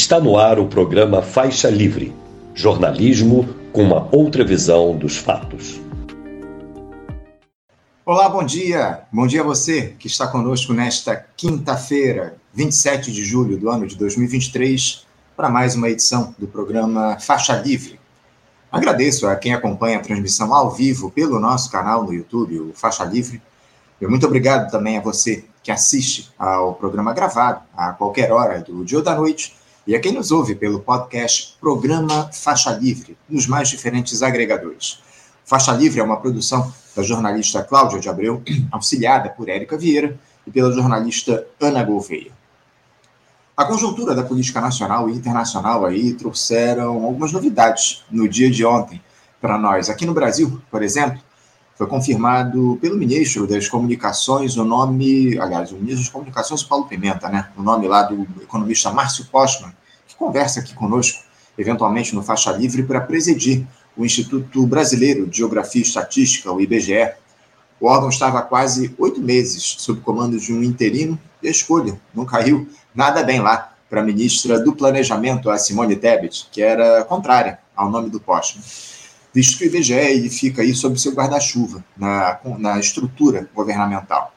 Está no ar o programa Faixa Livre jornalismo com uma outra visão dos fatos. Olá, bom dia. Bom dia a você que está conosco nesta quinta-feira, 27 de julho do ano de 2023, para mais uma edição do programa Faixa Livre. Agradeço a quem acompanha a transmissão ao vivo pelo nosso canal no YouTube, o Faixa Livre. E muito obrigado também a você que assiste ao programa gravado a qualquer hora do dia ou da noite e a quem nos ouve pelo podcast Programa Faixa Livre, nos mais diferentes agregadores. Faixa Livre é uma produção da jornalista Cláudia de Abreu, auxiliada por Érica Vieira e pela jornalista Ana Gouveia. A conjuntura da política nacional e internacional aí trouxeram algumas novidades no dia de ontem para nós. Aqui no Brasil, por exemplo, foi confirmado pelo ministro das Comunicações o nome, aliás, o ministro das Comunicações, Paulo Pimenta, né? O nome lá do economista Márcio Postman, conversa aqui conosco, eventualmente no Faixa Livre, para presidir o Instituto Brasileiro de Geografia e Estatística, o IBGE. O órgão estava há quase oito meses sob comando de um interino e a escolha não caiu nada bem lá para a ministra do Planejamento, a Simone Tebet, que era contrária ao nome do Postman visto que o IBGE fica aí sob seu guarda-chuva na, na estrutura governamental.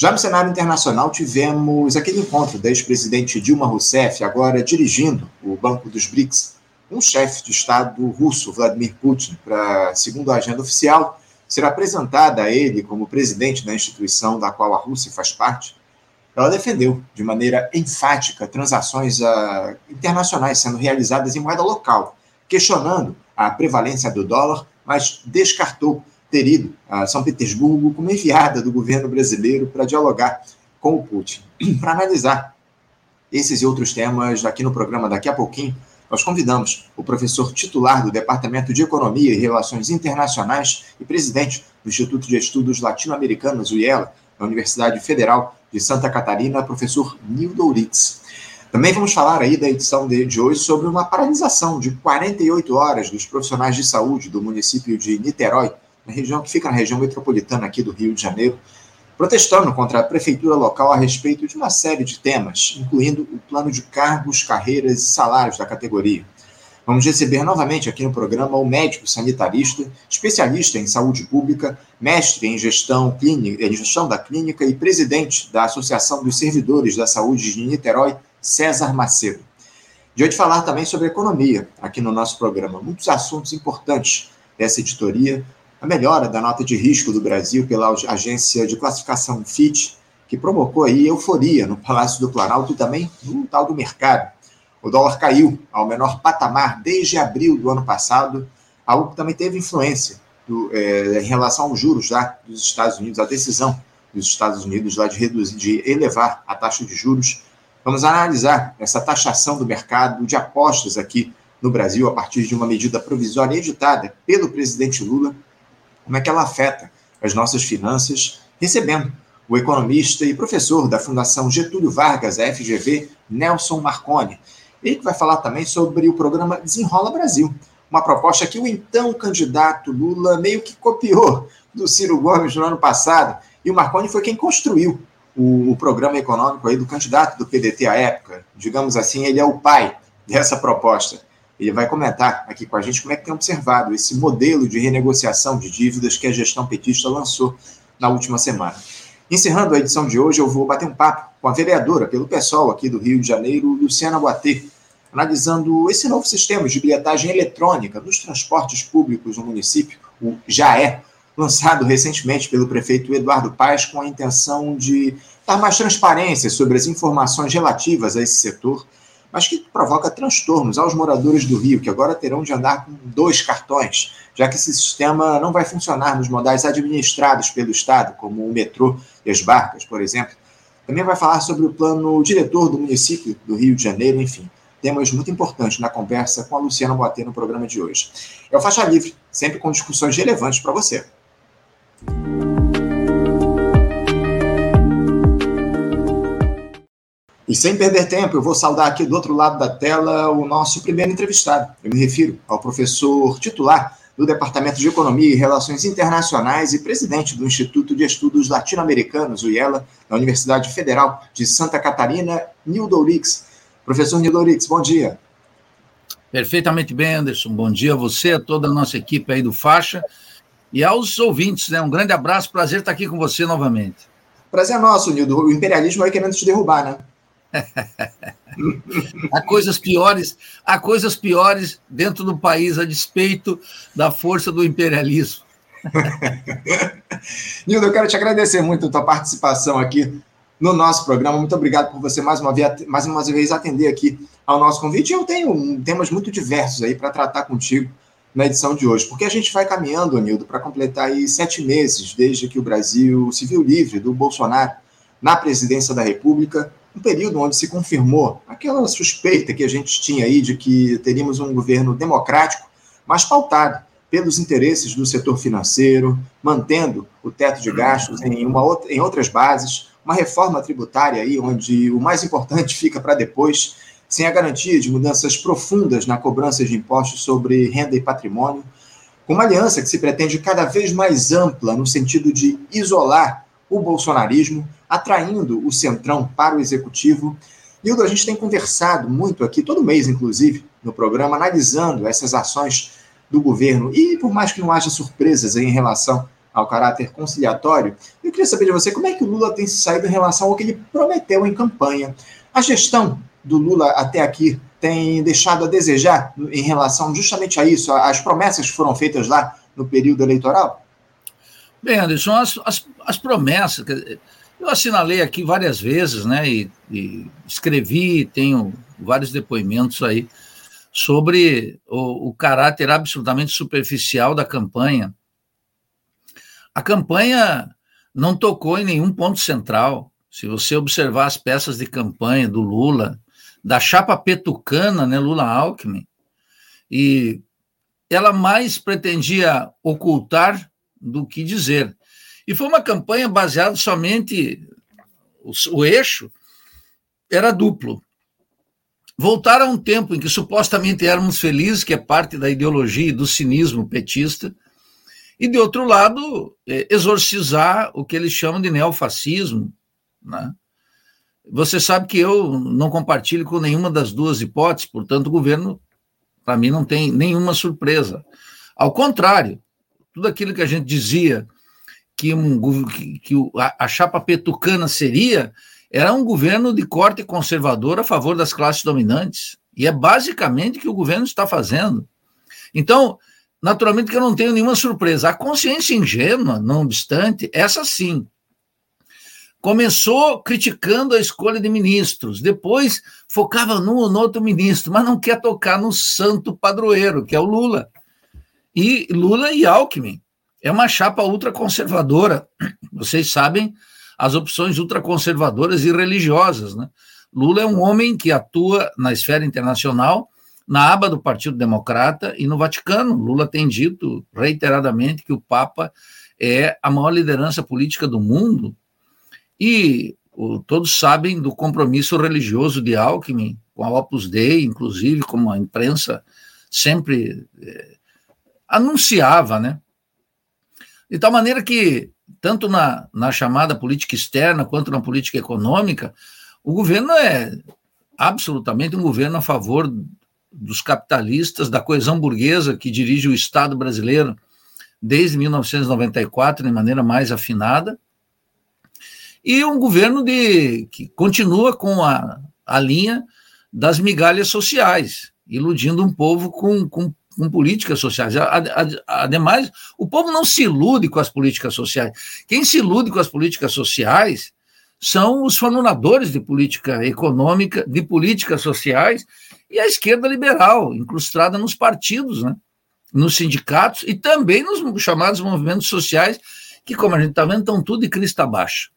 Já no cenário internacional, tivemos aquele encontro da ex-presidente Dilma Rousseff, agora dirigindo o Banco dos BRICS, um chefe de Estado russo, Vladimir Putin, para, segundo a agenda oficial, ser apresentada a ele como presidente da instituição da qual a Rússia faz parte. Ela defendeu, de maneira enfática, transações uh, internacionais sendo realizadas em moeda local, questionando a prevalência do dólar, mas descartou ter ido a São Petersburgo como enviada do governo brasileiro para dialogar com o Putin. para analisar esses e outros temas aqui no programa daqui a pouquinho, nós convidamos o professor titular do Departamento de Economia e Relações Internacionais e presidente do Instituto de Estudos Latino-Americanos, o IELA, da Universidade Federal de Santa Catarina, professor Nildo Uritz. Também vamos falar aí da edição de hoje sobre uma paralisação de 48 horas dos profissionais de saúde do município de Niterói, região que fica na região metropolitana aqui do Rio de Janeiro, protestando contra a prefeitura local a respeito de uma série de temas, incluindo o plano de cargos, carreiras e salários da categoria. Vamos receber novamente aqui no programa o médico sanitarista, especialista em saúde pública, mestre em gestão, clínica, em gestão da clínica e presidente da Associação dos Servidores da Saúde de Niterói, César Macedo. De hoje falar também sobre economia aqui no nosso programa. Muitos assuntos importantes dessa editoria. A melhora da nota de risco do Brasil pela agência de classificação FIT, que provocou aí euforia no Palácio do Planalto e também no tal do mercado. O dólar caiu ao menor patamar desde abril do ano passado, algo que também teve influência do, é, em relação aos juros já dos Estados Unidos, a decisão dos Estados Unidos lá de reduzir, de elevar a taxa de juros Vamos analisar essa taxação do mercado de apostas aqui no Brasil a partir de uma medida provisória editada pelo presidente Lula, como é que ela afeta as nossas finanças, recebendo o economista e professor da Fundação Getúlio Vargas, a FGV, Nelson Marconi. Ele que vai falar também sobre o programa Desenrola Brasil, uma proposta que o então candidato Lula meio que copiou do Ciro Gomes no ano passado, e o Marconi foi quem construiu o, o, programa econômico aí do candidato do PDT à época. Digamos assim, ele é o pai dessa proposta. Ele vai comentar aqui com a gente como é que tem observado esse modelo de renegociação de dívidas que a gestão petista lançou na última semana. Encerrando a edição de hoje, eu vou bater um papo com a vereadora pelo PSOL aqui do Rio de Janeiro, Luciana Boatê, analisando esse novo sistema de bilhetagem eletrônica nos transportes públicos no município, o JAE, lançado recentemente pelo prefeito Eduardo Paes com a intenção de dar mais transparência sobre as informações relativas a esse setor, mas que provoca transtornos aos moradores do Rio, que agora terão de andar com dois cartões, já que esse sistema não vai funcionar nos modais administrados pelo Estado, como o metrô e as barcas, por exemplo. Também vai falar sobre o plano diretor do município do Rio de Janeiro, enfim temas muito importantes na conversa com a Luciana Boatê no programa de hoje. É o Faixa Livre, sempre com discussões relevantes para você. E sem perder tempo, eu vou saudar aqui do outro lado da tela o nosso primeiro entrevistado. Eu me refiro ao professor titular do Departamento de Economia e Relações Internacionais e presidente do Instituto de Estudos Latino-Americanos, o IELA, da Universidade Federal de Santa Catarina, Nildo Urix. Professor Nilorix, bom dia. Perfeitamente bem, Anderson. Bom dia a você, a toda a nossa equipe aí do Faixa e aos ouvintes, né? Um grande abraço, prazer estar aqui com você novamente. Prazer é nosso, Nildo. O imperialismo aí querendo te derrubar, né? há coisas piores, há coisas piores dentro do país a despeito da força do imperialismo. Nildo, eu quero te agradecer muito a tua participação aqui no nosso programa. Muito obrigado por você mais uma vez, mais uma vez atender aqui ao nosso convite. Eu tenho temas muito diversos aí para tratar contigo na edição de hoje, porque a gente vai caminhando, Nildo, para completar aí sete meses desde que o Brasil se viu livre do Bolsonaro na presidência da República, um período onde se confirmou aquela suspeita que a gente tinha aí de que teríamos um governo democrático, mas pautado pelos interesses do setor financeiro, mantendo o teto de gastos em, uma em outras bases, uma reforma tributária aí onde o mais importante fica para depois, sem a garantia de mudanças profundas na cobrança de impostos sobre renda e patrimônio, com uma aliança que se pretende cada vez mais ampla no sentido de isolar o bolsonarismo, atraindo o centrão para o executivo. Hildo, a gente tem conversado muito aqui, todo mês, inclusive, no programa, analisando essas ações do governo. E por mais que não haja surpresas em relação ao caráter conciliatório, eu queria saber de você como é que o Lula tem saído em relação ao que ele prometeu em campanha. A gestão do Lula até aqui tem deixado a desejar em relação justamente a isso, as promessas que foram feitas lá no período eleitoral? Bem, Anderson, as, as, as promessas, eu assinalei aqui várias vezes, né, e, e escrevi, tenho vários depoimentos aí sobre o, o caráter absolutamente superficial da campanha. A campanha não tocou em nenhum ponto central. Se você observar as peças de campanha do Lula, da chapa petucana, né, Lula-Alckmin, e ela mais pretendia ocultar do que dizer. E foi uma campanha baseada somente o, o eixo era duplo. Voltar a um tempo em que supostamente éramos felizes, que é parte da ideologia e do cinismo petista, e, de outro lado, é, exorcizar o que eles chamam de neofascismo. Né? Você sabe que eu não compartilho com nenhuma das duas hipóteses, portanto, o governo, para mim, não tem nenhuma surpresa. Ao contrário, tudo aquilo que a gente dizia que, um, que, que a, a chapa petucana seria, era um governo de corte conservador a favor das classes dominantes. E é basicamente o que o governo está fazendo. Então, naturalmente que eu não tenho nenhuma surpresa. A consciência ingênua, não obstante, essa sim. Começou criticando a escolha de ministros, depois focava no, no outro ministro, mas não quer tocar no santo padroeiro, que é o Lula. E Lula e Alckmin. É uma chapa ultraconservadora. Vocês sabem as opções ultraconservadoras e religiosas. Né? Lula é um homem que atua na esfera internacional, na aba do Partido Democrata e no Vaticano. Lula tem dito reiteradamente que o Papa é a maior liderança política do mundo. E o, todos sabem do compromisso religioso de Alckmin com a Opus Dei, inclusive, como a imprensa sempre é, anunciava, né? De tal maneira que, tanto na, na chamada política externa quanto na política econômica, o governo é absolutamente um governo a favor dos capitalistas, da coesão burguesa que dirige o Estado brasileiro desde 1994 de maneira mais afinada, e um governo de, que continua com a, a linha das migalhas sociais, iludindo um povo com, com com políticas sociais. Ademais, o povo não se ilude com as políticas sociais. Quem se ilude com as políticas sociais são os formuladores de política econômica, de políticas sociais, e a esquerda liberal, incrustada nos partidos, né? nos sindicatos e também nos chamados movimentos sociais, que, como a gente está vendo, estão tudo de crista baixa.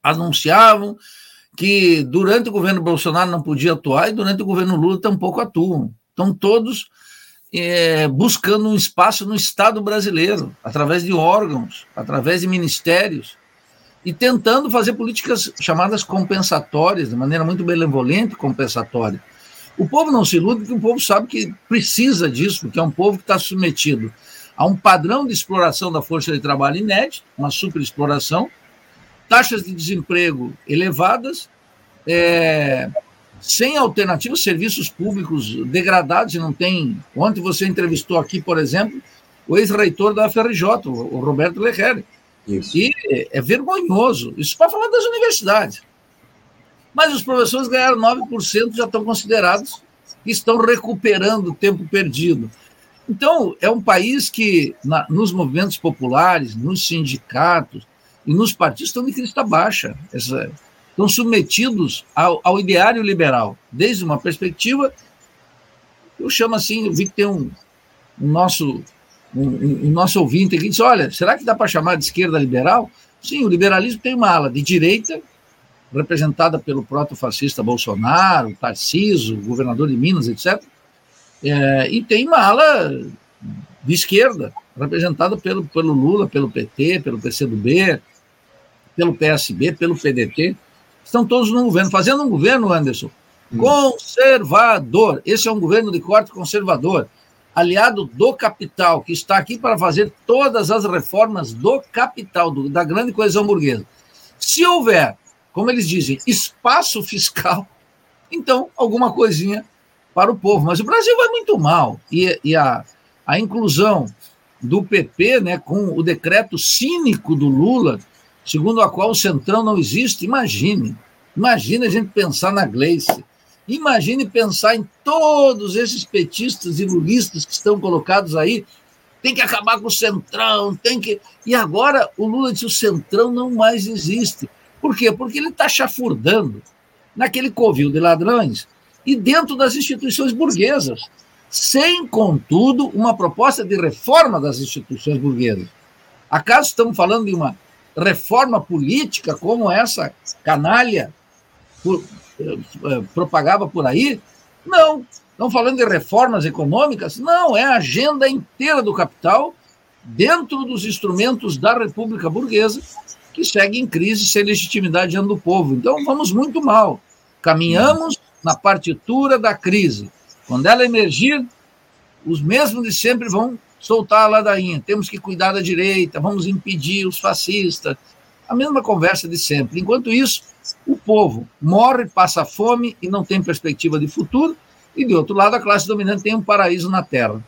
Anunciavam que durante o governo Bolsonaro não podia atuar e durante o governo Lula tampouco atuam. Estão todos é, buscando um espaço no Estado brasileiro, através de órgãos, através de ministérios, e tentando fazer políticas chamadas compensatórias, de maneira muito benevolente compensatória. O povo não se ilude, porque o povo sabe que precisa disso, porque é um povo que está submetido a um padrão de exploração da força de trabalho inédito, uma superexploração, taxas de desemprego elevadas, é, sem alternativas, serviços públicos degradados, não tem. Ontem você entrevistou aqui, por exemplo, o ex-reitor da FRJ, o Roberto Leclerc. Isso. E é vergonhoso. Isso para falar das universidades. Mas os professores ganharam 9%, já estão considerados que estão recuperando o tempo perdido. Então, é um país que, na, nos movimentos populares, nos sindicatos e nos partidos, estão de crista baixa. Essa, estão submetidos ao, ao ideário liberal, desde uma perspectiva, eu chamo assim, eu vi que tem um, um nosso um, um, nosso ouvinte aqui disse, olha, será que dá para chamar de esquerda liberal? Sim, o liberalismo tem uma ala de direita, representada pelo proto-fascista Bolsonaro, Tarciso, governador de Minas, etc., é, e tem uma ala de esquerda, representada pelo, pelo Lula, pelo PT, pelo PCdoB, pelo PSB, pelo PDT. Estão todos no governo, fazendo um governo, Anderson, hum. conservador. Esse é um governo de corte conservador, aliado do capital, que está aqui para fazer todas as reformas do capital, do, da grande coesão burguesa. Se houver, como eles dizem, espaço fiscal, então alguma coisinha para o povo. Mas o Brasil vai muito mal. E, e a, a inclusão do PP, né, com o decreto cínico do Lula, segundo a qual o Centrão não existe, imagine. Imagine a gente pensar na Gleice. Imagine pensar em todos esses petistas e lulistas que estão colocados aí. Tem que acabar com o Centrão, tem que. E agora o Lula disse: o Centrão não mais existe. Por quê? Porque ele está chafurdando naquele covil de ladrões e dentro das instituições burguesas, sem, contudo, uma proposta de reforma das instituições burguesas. Acaso estamos falando de uma reforma política como essa canalha por, eh, eh, propagava por aí? Não. Estão falando de reformas econômicas? Não, é a agenda inteira do capital dentro dos instrumentos da República Burguesa que segue em crise sem legitimidade diante do povo. Então, vamos muito mal. Caminhamos na partitura da crise. Quando ela emergir, os mesmos de sempre vão soltar a ladainha. Temos que cuidar da direita, vamos impedir os fascistas. A mesma conversa de sempre. Enquanto isso, o povo morre, passa fome e não tem perspectiva de futuro. E, de outro lado, a classe dominante tem um paraíso na terra.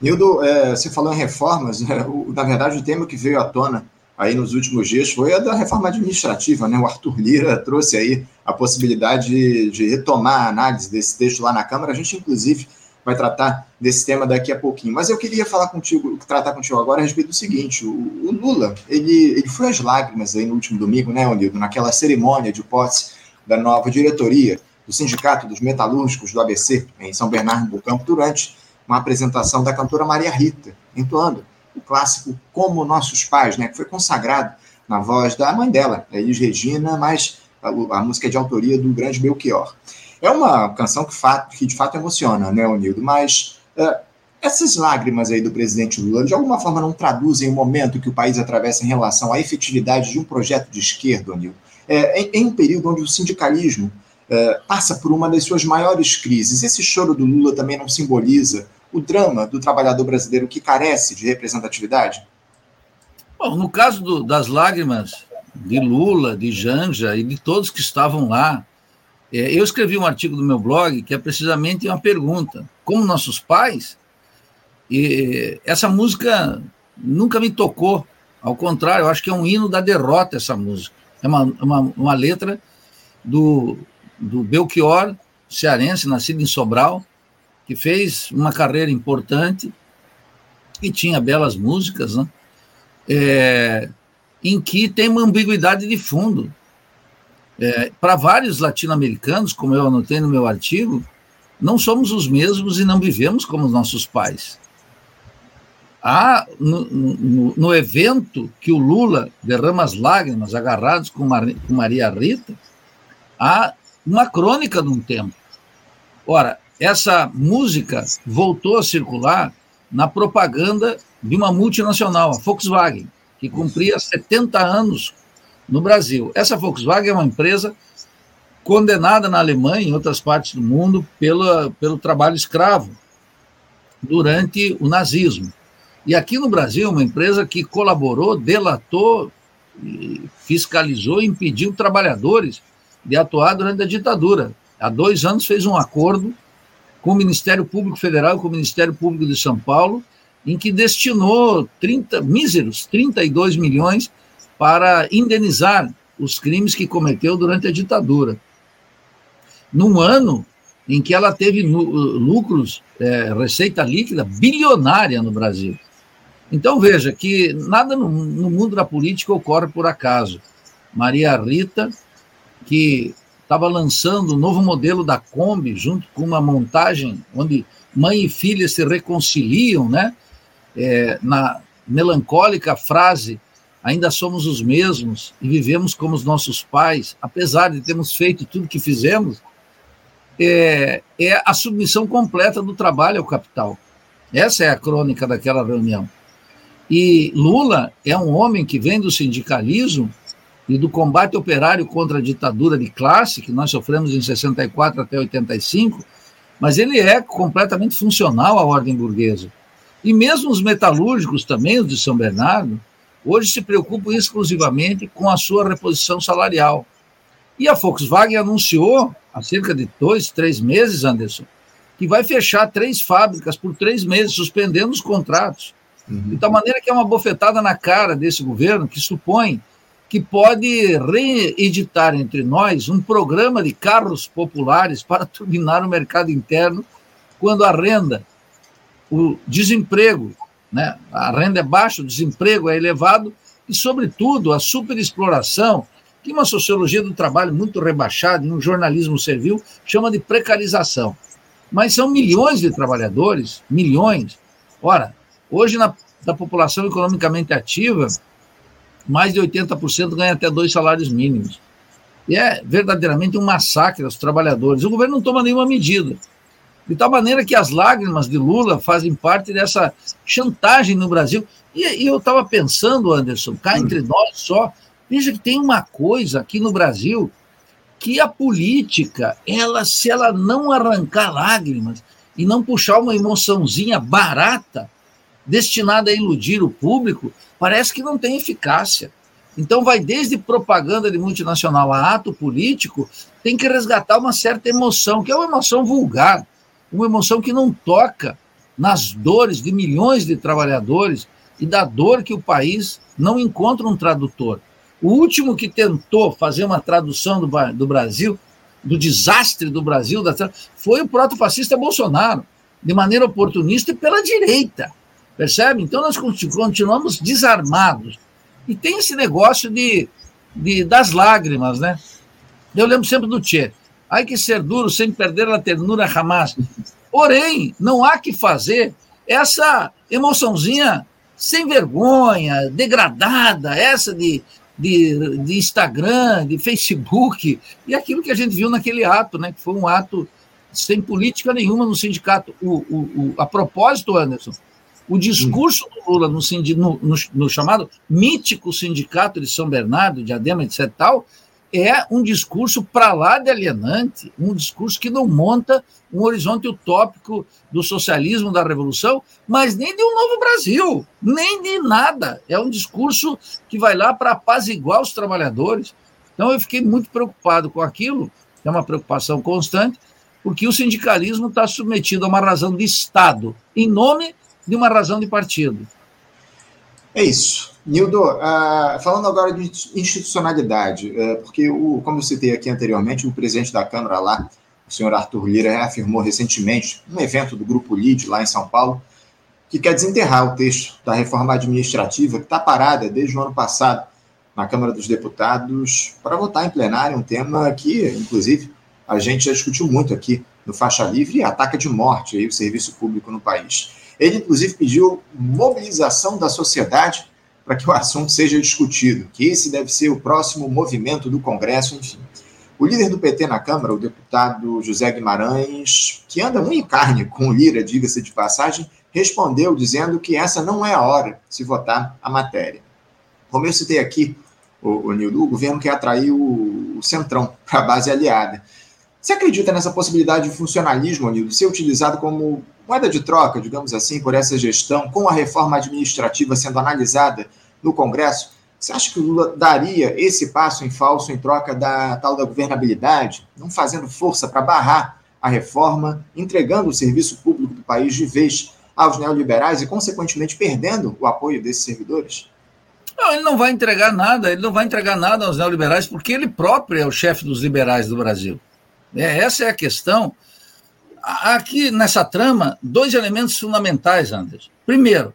Nildo, é, você falou em reformas. É, o, na verdade, o tema que veio à tona aí nos últimos dias foi a da reforma administrativa, né? O Arthur Lira trouxe aí a possibilidade de, de retomar a análise desse texto lá na Câmara. A gente, inclusive, vai tratar desse tema daqui a pouquinho. Mas eu queria falar contigo, tratar contigo agora a respeito do seguinte: o, o Lula, ele, ele foi às lágrimas aí no último domingo, né, Onildo, naquela cerimônia de posse da nova diretoria do Sindicato dos Metalúrgicos do ABC, em São Bernardo do Campo, durante uma apresentação da cantora Maria Rita, entoando o clássico Como Nossos Pais, né, que foi consagrado na voz da mãe dela, Elis Regina, mas a, a, música é de autoria do grande Belchior. É uma canção que, fato, que de fato emociona, né, Onildo? Mas uh, essas lágrimas aí do presidente Lula, de alguma forma, não traduzem o momento que o país atravessa em relação à efetividade de um projeto de esquerda, Onildo? É, em, em um período onde o sindicalismo uh, passa por uma das suas maiores crises, esse choro do Lula também não simboliza o drama do trabalhador brasileiro que carece de representatividade? Bom, no caso do, das lágrimas de Lula, de Janja e de todos que estavam lá, eu escrevi um artigo no meu blog que é precisamente uma pergunta: como nossos pais? E essa música nunca me tocou. Ao contrário, eu acho que é um hino da derrota essa música. É uma, uma, uma letra do, do Belchior, cearense, nascido em Sobral, que fez uma carreira importante e tinha belas músicas, né? É, em que tem uma ambiguidade de fundo. É, Para vários latino-americanos, como eu anotei no meu artigo, não somos os mesmos e não vivemos como nossos pais. Há, no, no, no evento que o Lula derrama as lágrimas agarrados com, Mar, com Maria Rita, há uma crônica de um tempo. Ora, essa música voltou a circular na propaganda de uma multinacional, a Volkswagen, que cumpria 70 anos no Brasil. Essa Volkswagen é uma empresa condenada na Alemanha e em outras partes do mundo pela, pelo trabalho escravo durante o nazismo. E aqui no Brasil, uma empresa que colaborou, delatou, fiscalizou e impediu trabalhadores de atuar durante a ditadura há dois anos, fez um acordo com o Ministério Público Federal e com o Ministério Público de São Paulo, em que destinou 30, míseros 32 milhões para indenizar os crimes que cometeu durante a ditadura. Num ano em que ela teve lucros, é, receita líquida bilionária no Brasil. Então, veja que nada no, no mundo da política ocorre por acaso. Maria Rita, que estava lançando o um novo modelo da Kombi, junto com uma montagem onde mãe e filha se reconciliam, né? É, na melancólica frase ainda somos os mesmos e vivemos como os nossos pais, apesar de termos feito tudo que fizemos, é, é a submissão completa do trabalho ao capital. Essa é a crônica daquela reunião. E Lula é um homem que vem do sindicalismo e do combate operário contra a ditadura de classe, que nós sofremos em 64 até 85, mas ele é completamente funcional à ordem burguesa. E mesmo os metalúrgicos também, os de São Bernardo, hoje se preocupam exclusivamente com a sua reposição salarial. E a Volkswagen anunciou, há cerca de dois, três meses, Anderson, que vai fechar três fábricas por três meses, suspendendo os contratos. Uhum. De tal maneira que é uma bofetada na cara desse governo que supõe que pode reeditar entre nós um programa de carros populares para turbinar o mercado interno quando a renda, o desemprego, né, a renda é baixa, o desemprego é elevado e, sobretudo, a superexploração, que uma sociologia do trabalho muito rebaixada, um jornalismo servil, chama de precarização. Mas são milhões de trabalhadores, milhões. Ora, hoje na da população economicamente ativa, mais de 80% ganha até dois salários mínimos. E é verdadeiramente um massacre aos trabalhadores. O governo não toma nenhuma medida. De tal maneira que as lágrimas de Lula fazem parte dessa chantagem no Brasil. E, e eu estava pensando, Anderson, cá entre hum. nós só, veja que tem uma coisa aqui no Brasil que a política, ela, se ela não arrancar lágrimas e não puxar uma emoçãozinha barata, destinada a iludir o público, parece que não tem eficácia. Então, vai desde propaganda de multinacional a ato político, tem que resgatar uma certa emoção, que é uma emoção vulgar, uma emoção que não toca nas dores de milhões de trabalhadores e da dor que o país não encontra um tradutor. O último que tentou fazer uma tradução do, do Brasil, do desastre do Brasil, foi o proto-fascista Bolsonaro, de maneira oportunista e pela direita. Percebe? Então nós continuamos desarmados. E tem esse negócio de, de das lágrimas, né? Eu lembro sempre do Tchê. Ai que ser duro sem perder a ternura jamais. Porém, não há que fazer essa emoçãozinha sem vergonha, degradada, essa de, de, de, Instagram, de Facebook, e aquilo que a gente viu naquele ato, né, que foi um ato sem política nenhuma no sindicato. O, o, o a propósito, Anderson, o discurso do Lula no, no, no, no, chamado mítico sindicato de São Bernardo, de Adema, etc. Tal, é um discurso para lá de alienante, um discurso que não monta um horizonte utópico do socialismo, da revolução, mas nem de um novo Brasil, nem de nada. É um discurso que vai lá para apaziguar os trabalhadores. Então eu fiquei muito preocupado com aquilo, é uma preocupação constante, porque o sindicalismo está submetido a uma razão de Estado, em nome de uma razão de partido. É isso. Nildo, uh, falando agora de institucionalidade, uh, porque, o, como eu citei aqui anteriormente, o presidente da Câmara lá, o senhor Arthur Lira, reafirmou recentemente, num evento do Grupo LID lá em São Paulo, que quer desenterrar o texto da reforma administrativa que está parada desde o ano passado na Câmara dos Deputados para votar em plenário, um tema que, inclusive, a gente já discutiu muito aqui no Faixa Livre ataca de morte aí o serviço público no país. Ele, inclusive, pediu mobilização da sociedade para que o assunto seja discutido, que esse deve ser o próximo movimento do Congresso, enfim. O líder do PT na Câmara, o deputado José Guimarães, que anda muito em carne com Lira, diga-se de passagem, respondeu dizendo que essa não é a hora de se votar a matéria. Como eu citei aqui, o, o Nildo, o governo quer atrair o, o Centrão para a base aliada. Você acredita nessa possibilidade de funcionalismo, Nildo, ser utilizado como moeda de troca, digamos assim, por essa gestão, com a reforma administrativa sendo analisada no Congresso, Você acha que o Lula daria esse passo em falso em troca da tal da governabilidade, não fazendo força para barrar a reforma, entregando o serviço público do país de vez aos neoliberais e, consequentemente, perdendo o apoio desses servidores? Não, ele não vai entregar nada, ele não vai entregar nada aos neoliberais, porque ele próprio é o chefe dos liberais do Brasil. É, essa é a questão. Aqui nessa trama, dois elementos fundamentais, Anderson. Primeiro,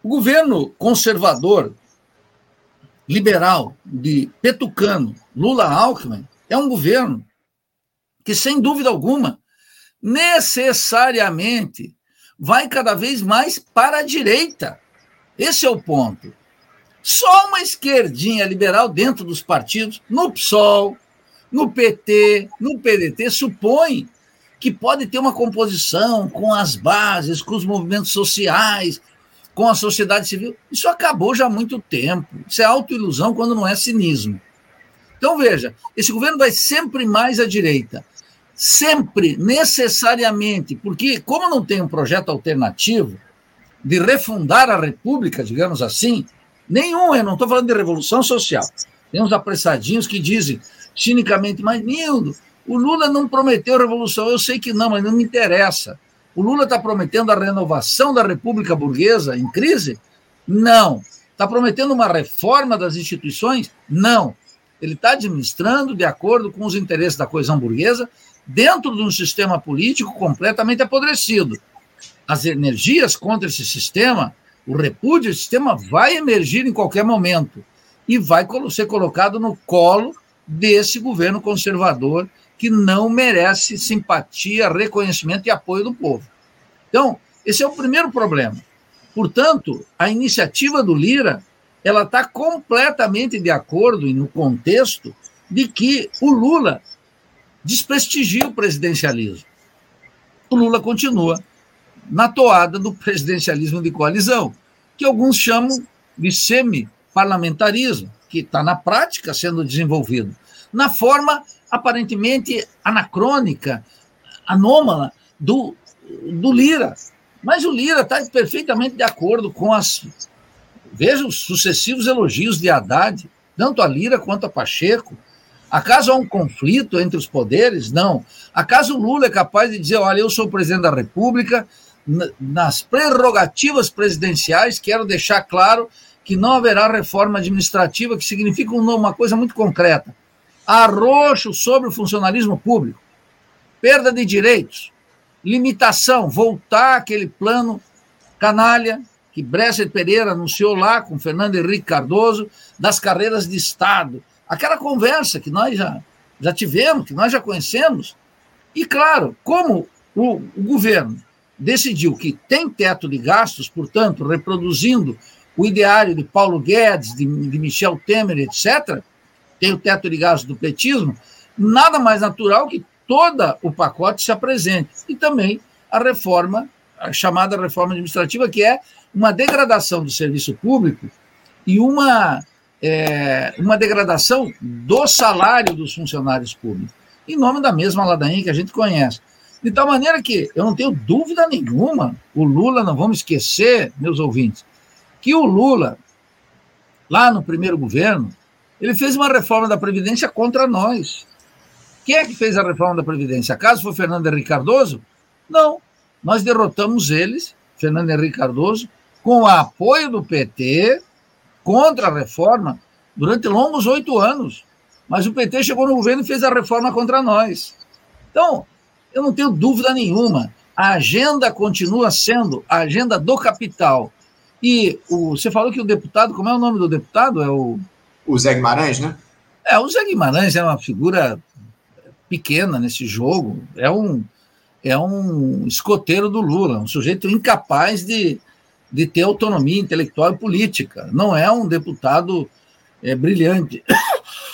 o governo conservador, liberal, de Petucano, Lula-Alckmin, é um governo que, sem dúvida alguma, necessariamente vai cada vez mais para a direita. Esse é o ponto. Só uma esquerdinha liberal dentro dos partidos, no PSOL, no PT, no PDT, supõe que pode ter uma composição com as bases, com os movimentos sociais, com a sociedade civil. Isso acabou já há muito tempo. Isso é autoilusão quando não é cinismo. Então, veja, esse governo vai sempre mais à direita. Sempre, necessariamente, porque, como não tem um projeto alternativo de refundar a República, digamos assim, nenhum, eu não estou falando de revolução social. Tem uns apressadinhos que dizem cinicamente, mas Nildo, o Lula não prometeu revolução. Eu sei que não, mas não me interessa. O Lula está prometendo a renovação da República Burguesa em crise? Não. Está prometendo uma reforma das instituições? Não. Ele está administrando de acordo com os interesses da coesão burguesa dentro de um sistema político completamente apodrecido. As energias contra esse sistema, o repúdio esse sistema vai emergir em qualquer momento e vai ser colocado no colo desse governo conservador que não merece simpatia, reconhecimento e apoio do povo. Então, esse é o primeiro problema. Portanto, a iniciativa do Lira ela está completamente de acordo e no contexto de que o Lula desprestigia o presidencialismo. O Lula continua na toada do presidencialismo de coalizão, que alguns chamam de semi-parlamentarismo que está na prática sendo desenvolvido, na forma aparentemente anacrônica, anômala do, do Lira. Mas o Lira está perfeitamente de acordo com as. Veja os sucessivos elogios de Haddad, tanto a Lira quanto a Pacheco. Acaso há um conflito entre os poderes? Não. Acaso o Lula é capaz de dizer: olha, eu sou o presidente da República, nas prerrogativas presidenciais, quero deixar claro que não haverá reforma administrativa, que significa uma coisa muito concreta: arroxo sobre o funcionalismo público, perda de direitos, limitação, voltar aquele plano canalha que Bresser Pereira anunciou lá com Fernando Henrique Cardoso das carreiras de Estado. Aquela conversa que nós já, já tivemos, que nós já conhecemos. E, claro, como o, o governo decidiu que tem teto de gastos, portanto, reproduzindo o ideário de Paulo Guedes, de, de Michel Temer, etc., tem o teto de gastos do petismo, nada mais natural que todo o pacote se apresente. E também a reforma, a chamada reforma administrativa, que é uma degradação do serviço público e uma, é, uma degradação do salário dos funcionários públicos, em nome da mesma ladainha que a gente conhece. De tal maneira que eu não tenho dúvida nenhuma, o Lula, não vamos esquecer, meus ouvintes, que o Lula, lá no primeiro governo, ele fez uma reforma da Previdência contra nós. Quem é que fez a reforma da Previdência? Acaso foi Fernando Henrique Cardoso? Não. Nós derrotamos eles, Fernando Henrique Cardoso, com o apoio do PT contra a reforma durante longos oito anos. Mas o PT chegou no governo e fez a reforma contra nós. Então, eu não tenho dúvida nenhuma. A agenda continua sendo a agenda do capital, e o, você falou que o deputado, como é o nome do deputado? É o. O Zé Guimarães, né? É, o Zé Guimarães é uma figura pequena nesse jogo, é um, é um escoteiro do Lula, um sujeito incapaz de, de ter autonomia intelectual e política. Não é um deputado é, brilhante.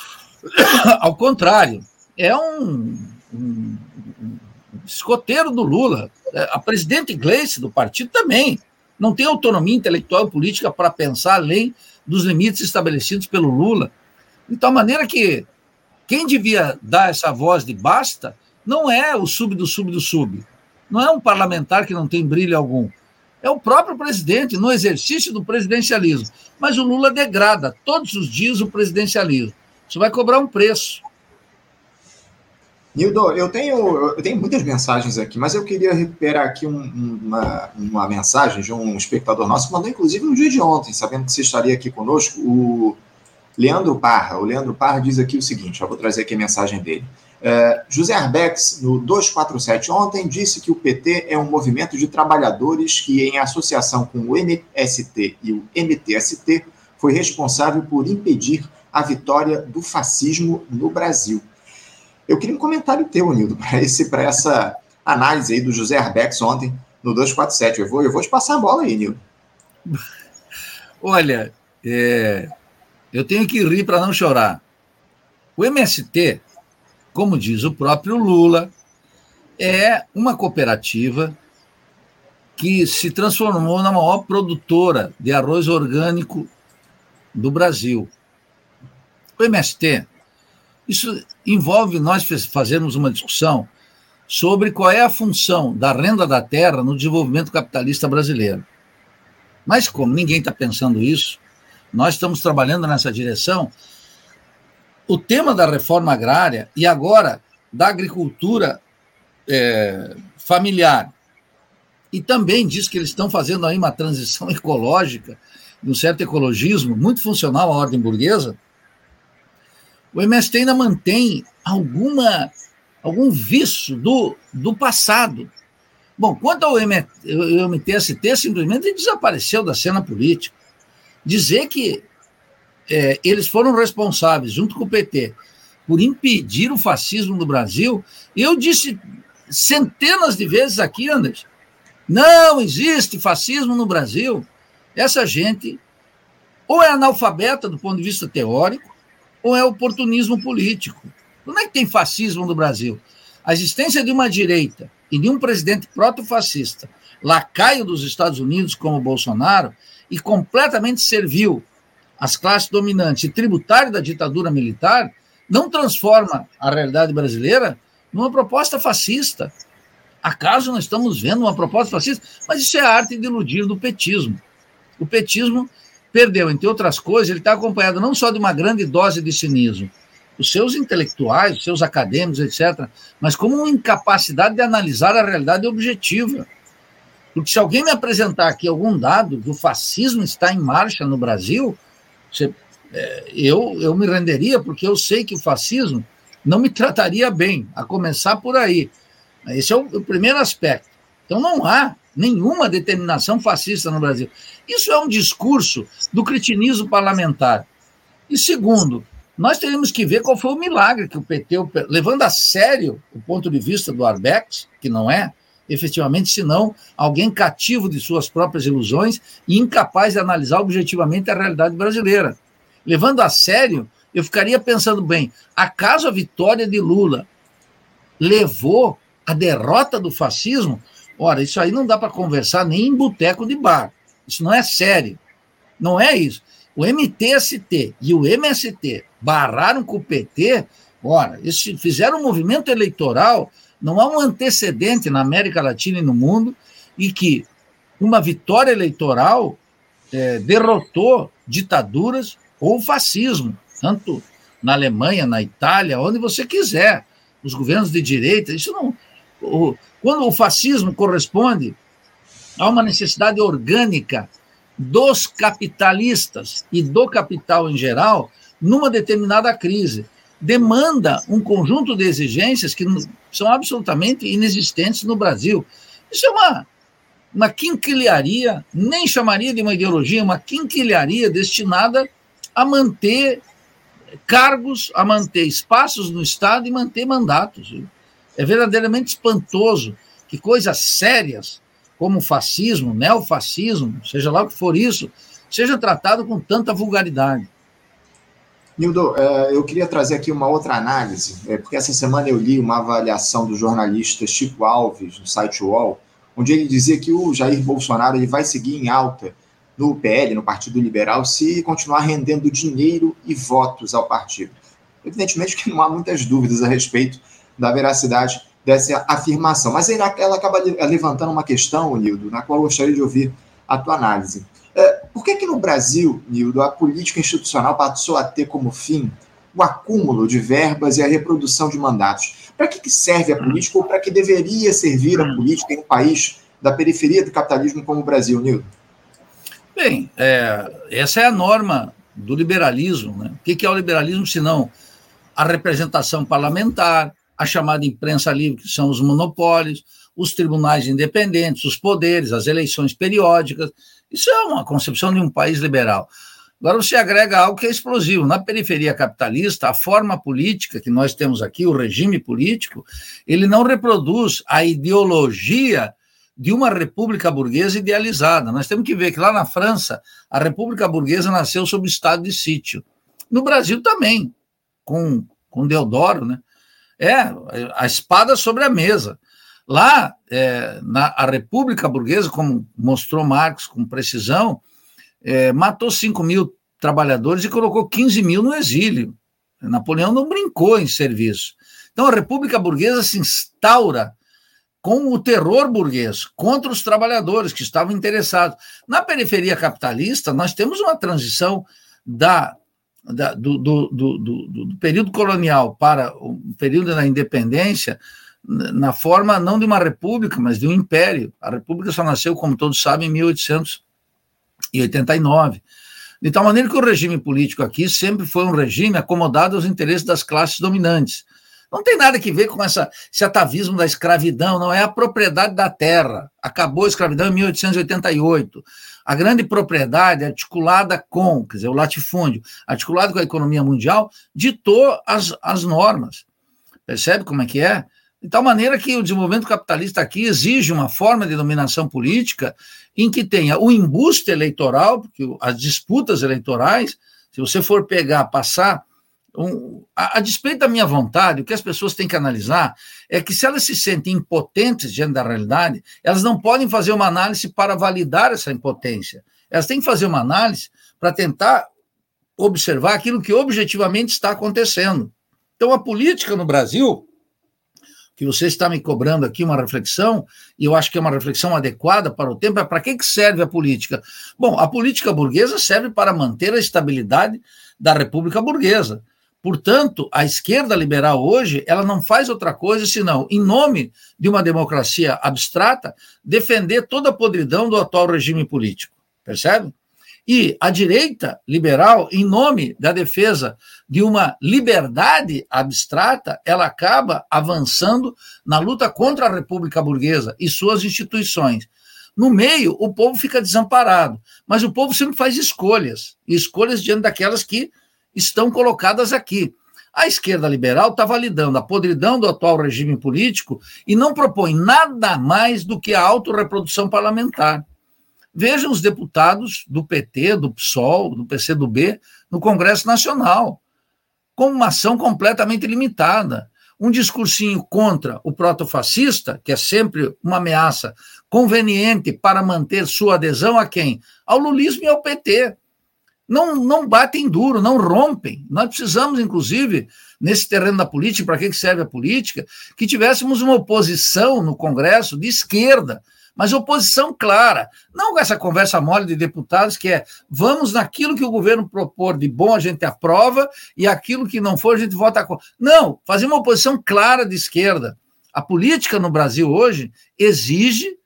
Ao contrário, é um, um, um escoteiro do Lula. É, a presidente Gleice do partido também não tem autonomia intelectual e política para pensar além dos limites estabelecidos pelo Lula. De tal maneira que quem devia dar essa voz de basta não é o sub do sub do sub. Não é um parlamentar que não tem brilho algum. É o próprio presidente, no exercício do presidencialismo. Mas o Lula degrada todos os dias o presidencialismo. Isso vai cobrar um preço. Nildo, eu tenho, eu tenho muitas mensagens aqui, mas eu queria recuperar aqui um, uma, uma mensagem de um espectador nosso que mandou, inclusive, no dia de ontem, sabendo que você estaria aqui conosco, o Leandro Parra. O Leandro Parra diz aqui o seguinte: eu vou trazer aqui a mensagem dele. Uh, José Arbex, no 247 ontem, disse que o PT é um movimento de trabalhadores que, em associação com o MST e o MTST, foi responsável por impedir a vitória do fascismo no Brasil. Eu queria um comentário teu, Nildo, para essa análise aí do José Arbex ontem no 247. Eu vou, eu vou te passar a bola aí, Nildo. Olha, é, eu tenho que rir para não chorar. O MST, como diz o próprio Lula, é uma cooperativa que se transformou na maior produtora de arroz orgânico do Brasil. O MST, isso envolve nós fazermos uma discussão sobre qual é a função da renda da terra no desenvolvimento capitalista brasileiro. Mas como ninguém está pensando isso, nós estamos trabalhando nessa direção. O tema da reforma agrária e agora da agricultura é, familiar, e também diz que eles estão fazendo aí uma transição ecológica, um certo ecologismo muito funcional à ordem burguesa, o MST ainda mantém alguma, algum vício do, do passado. Bom, quanto ao MTST, simplesmente desapareceu da cena política. Dizer que é, eles foram responsáveis, junto com o PT, por impedir o fascismo no Brasil, eu disse centenas de vezes aqui, Anderson, não existe fascismo no Brasil. Essa gente ou é analfabeta do ponto de vista teórico, ou é oportunismo político. Como é que tem fascismo no Brasil? A existência de uma direita e de um presidente proto-fascista, lacaio dos Estados Unidos como Bolsonaro, e completamente servil às classes dominantes e tributário da ditadura militar, não transforma a realidade brasileira numa proposta fascista. Acaso nós estamos vendo uma proposta fascista? Mas isso é a arte de iludir do petismo. O petismo perdeu, entre outras coisas, ele está acompanhado não só de uma grande dose de cinismo, os seus intelectuais, os seus acadêmicos, etc., mas como uma incapacidade de analisar a realidade objetiva. Porque se alguém me apresentar aqui algum dado do fascismo está em marcha no Brasil, você, é, eu, eu me renderia, porque eu sei que o fascismo não me trataria bem, a começar por aí. Esse é o, o primeiro aspecto. Então não há nenhuma determinação fascista no Brasil. Isso é um discurso do cretinismo parlamentar. E segundo, nós teríamos que ver qual foi o milagre que o PT, levando a sério o ponto de vista do Arbex, que não é efetivamente, senão alguém cativo de suas próprias ilusões e incapaz de analisar objetivamente a realidade brasileira. Levando a sério, eu ficaria pensando bem: acaso a vitória de Lula levou a derrota do fascismo? Ora, isso aí não dá para conversar nem em boteco de bar. Isso não é sério. Não é isso. O MTST e o MST barraram com o PT, ora, eles fizeram um movimento eleitoral, não há um antecedente na América Latina e no mundo e que uma vitória eleitoral é, derrotou ditaduras ou fascismo, tanto na Alemanha, na Itália, onde você quiser, os governos de direita, isso não. O, quando o fascismo corresponde a uma necessidade orgânica dos capitalistas e do capital em geral numa determinada crise. Demanda um conjunto de exigências que são absolutamente inexistentes no Brasil. Isso é uma, uma quinquilharia, nem chamaria de uma ideologia, uma quinquilharia destinada a manter cargos, a manter espaços no Estado e manter mandatos. É verdadeiramente espantoso que coisas sérias como fascismo, neofascismo, seja lá o que for isso, seja tratado com tanta vulgaridade. Nildo, é, eu queria trazer aqui uma outra análise, é, porque essa semana eu li uma avaliação do jornalista Chico Alves, no site UOL, onde ele dizia que o Jair Bolsonaro ele vai seguir em alta no PL, no Partido Liberal, se continuar rendendo dinheiro e votos ao partido. Evidentemente que não há muitas dúvidas a respeito da veracidade dessa afirmação. Mas aí ela acaba levantando uma questão, Nildo, na qual eu gostaria de ouvir a tua análise. É, por que, que no Brasil, Nildo, a política institucional passou a ter como fim o acúmulo de verbas e a reprodução de mandatos? Para que, que serve a política ou para que deveria servir a política em um país da periferia do capitalismo como o Brasil, Nildo? Bem, é, essa é a norma do liberalismo. Né? O que é o liberalismo, senão a representação parlamentar, a chamada imprensa livre, que são os monopólios, os tribunais independentes, os poderes, as eleições periódicas. Isso é uma concepção de um país liberal. Agora você agrega algo que é explosivo. Na periferia capitalista, a forma política que nós temos aqui, o regime político, ele não reproduz a ideologia de uma república burguesa idealizada. Nós temos que ver que lá na França, a república burguesa nasceu sob estado de sítio. No Brasil também, com, com Deodoro, né? É, a espada sobre a mesa. Lá, é, na, a República Burguesa, como mostrou Marx com precisão, é, matou 5 mil trabalhadores e colocou 15 mil no exílio. Napoleão não brincou em serviço. Então, a República Burguesa se instaura com o terror burguês contra os trabalhadores que estavam interessados. Na periferia capitalista, nós temos uma transição da da, do, do, do, do, período colonial para o período da independência, na forma não de uma república, mas de um império. A república só nasceu, como todos sabem, em 1889. De tal maneira que o regime político aqui sempre foi um regime acomodado aos interesses das classes dominantes. Não tem nada que ver com essa, esse atavismo da escravidão, não é a propriedade da terra. Acabou a escravidão em 1888 a grande propriedade articulada com, quer dizer, o latifúndio, articulado com a economia mundial, ditou as, as normas. Percebe como é que é? De tal maneira que o desenvolvimento capitalista aqui exige uma forma de dominação política em que tenha o embuste eleitoral, porque as disputas eleitorais, se você for pegar, passar um, a, a, despeito da minha vontade, o que as pessoas têm que analisar é que se elas se sentem impotentes diante da realidade, elas não podem fazer uma análise para validar essa impotência. Elas têm que fazer uma análise para tentar observar aquilo que objetivamente está acontecendo. Então, a política no Brasil, que você está me cobrando aqui uma reflexão, e eu acho que é uma reflexão adequada para o tempo, é para que serve a política? Bom, a política burguesa serve para manter a estabilidade da República Burguesa. Portanto, a esquerda liberal hoje, ela não faz outra coisa senão, em nome de uma democracia abstrata, defender toda a podridão do atual regime político. Percebe? E a direita liberal, em nome da defesa de uma liberdade abstrata, ela acaba avançando na luta contra a República Burguesa e suas instituições. No meio, o povo fica desamparado, mas o povo sempre faz escolhas, escolhas diante daquelas que estão colocadas aqui. A esquerda liberal está validando a podridão do atual regime político e não propõe nada mais do que a autorreprodução parlamentar. Vejam os deputados do PT, do PSOL, do PCdoB no Congresso Nacional, com uma ação completamente limitada. Um discursinho contra o protofascista, que é sempre uma ameaça conveniente para manter sua adesão a quem? Ao lulismo e ao PT não, não batem duro, não rompem. Nós precisamos, inclusive, nesse terreno da política, para que serve a política, que tivéssemos uma oposição no Congresso de esquerda, mas oposição clara, não com essa conversa mole de deputados que é vamos naquilo que o governo propor de bom a gente aprova e aquilo que não for a gente vota contra. Não, fazer uma oposição clara de esquerda. A política no Brasil hoje exige,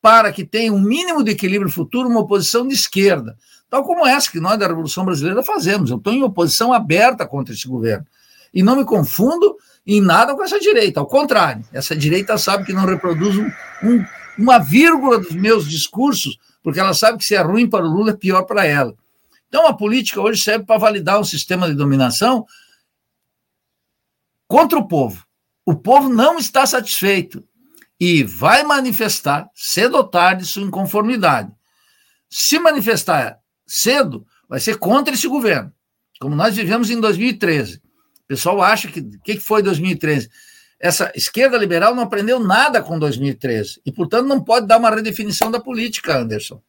para que tenha um mínimo de equilíbrio futuro, uma oposição de esquerda tal como essa que nós da Revolução Brasileira fazemos. Eu estou em oposição aberta contra esse governo. E não me confundo em nada com essa direita, ao contrário, essa direita sabe que não reproduz um, um, uma vírgula dos meus discursos, porque ela sabe que se é ruim para o Lula, é pior para ela. Então a política hoje serve para validar um sistema de dominação contra o povo. O povo não está satisfeito e vai manifestar, cedo ou tarde, sua inconformidade. Se manifestar cedo, vai ser contra esse governo, como nós vivemos em 2013. O pessoal acha que. O que foi 2013? Essa esquerda liberal não aprendeu nada com 2013 e, portanto, não pode dar uma redefinição da política, Anderson.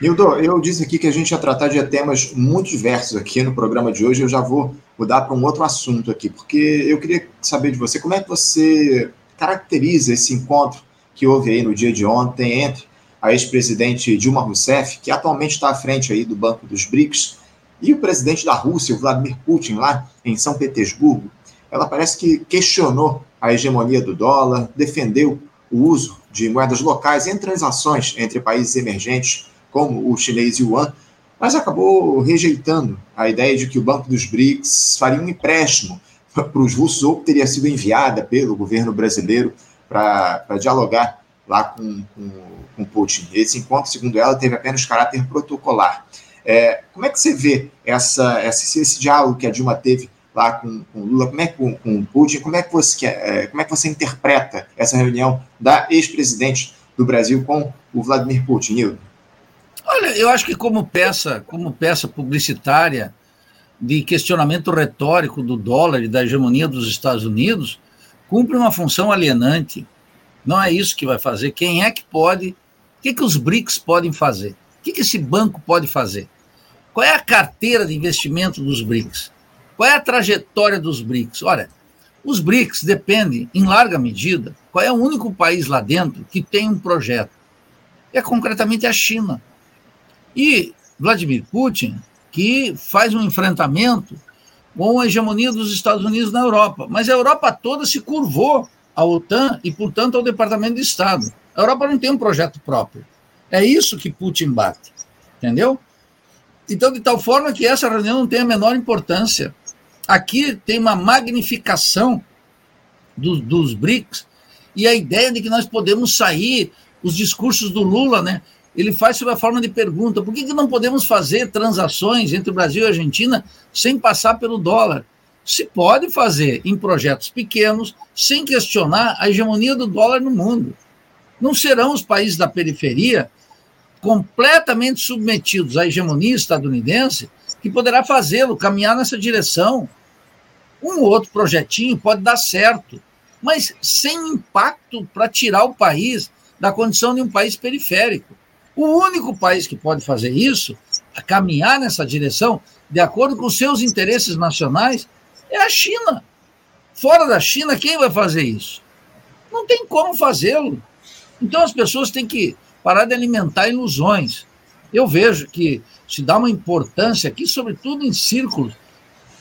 Nildo, eu disse aqui que a gente ia tratar de temas muito diversos aqui no programa de hoje. Eu já vou mudar para um outro assunto aqui, porque eu queria saber de você como é que você caracteriza esse encontro que houve aí no dia de ontem entre a ex-presidente Dilma Rousseff, que atualmente está à frente aí do Banco dos BRICS, e o presidente da Rússia, o Vladimir Putin, lá em São Petersburgo. Ela parece que questionou a hegemonia do dólar, defendeu o uso de moedas locais em transações entre países emergentes, como o chinês yuan, mas acabou rejeitando a ideia de que o Banco dos BRICS faria um empréstimo para os russos ou teria sido enviada pelo governo brasileiro para dialogar lá com, com, com, Putin. Esse encontro, segundo ela, teve apenas caráter protocolar. É, como é que você vê essa, essa, esse diálogo que a Dilma teve lá com, com Lula, como é com, com Putin, como é que você é, como é que você interpreta essa reunião da ex-presidente do Brasil com o Vladimir Putin, Nildo? Olha, eu acho que como peça, como peça publicitária de questionamento retórico do dólar e da hegemonia dos Estados Unidos, cumpre uma função alienante. Não é isso que vai fazer. Quem é que pode? O que, que os BRICS podem fazer? O que, que esse banco pode fazer? Qual é a carteira de investimento dos BRICS? Qual é a trajetória dos BRICS? Olha, os BRICS dependem, em larga medida, qual é o único país lá dentro que tem um projeto? É concretamente a China. E Vladimir Putin, que faz um enfrentamento com a hegemonia dos Estados Unidos na Europa. Mas a Europa toda se curvou à OTAN e, portanto, ao Departamento de Estado. A Europa não tem um projeto próprio. É isso que Putin bate. Entendeu? Então, de tal forma que essa reunião não tem a menor importância. Aqui tem uma magnificação do, dos BRICS e a ideia de que nós podemos sair, os discursos do Lula, né? ele faz sob a forma de pergunta: por que, que não podemos fazer transações entre o Brasil e a Argentina sem passar pelo dólar? Se pode fazer em projetos pequenos, sem questionar a hegemonia do dólar no mundo. Não serão os países da periferia completamente submetidos à hegemonia estadunidense que poderá fazê-lo, caminhar nessa direção. Um outro projetinho pode dar certo, mas sem impacto para tirar o país da condição de um país periférico. O único país que pode fazer isso, caminhar nessa direção, de acordo com seus interesses nacionais, é a China. Fora da China, quem vai fazer isso? Não tem como fazê-lo. Então as pessoas têm que parar de alimentar ilusões. Eu vejo que se dá uma importância aqui, sobretudo em círculos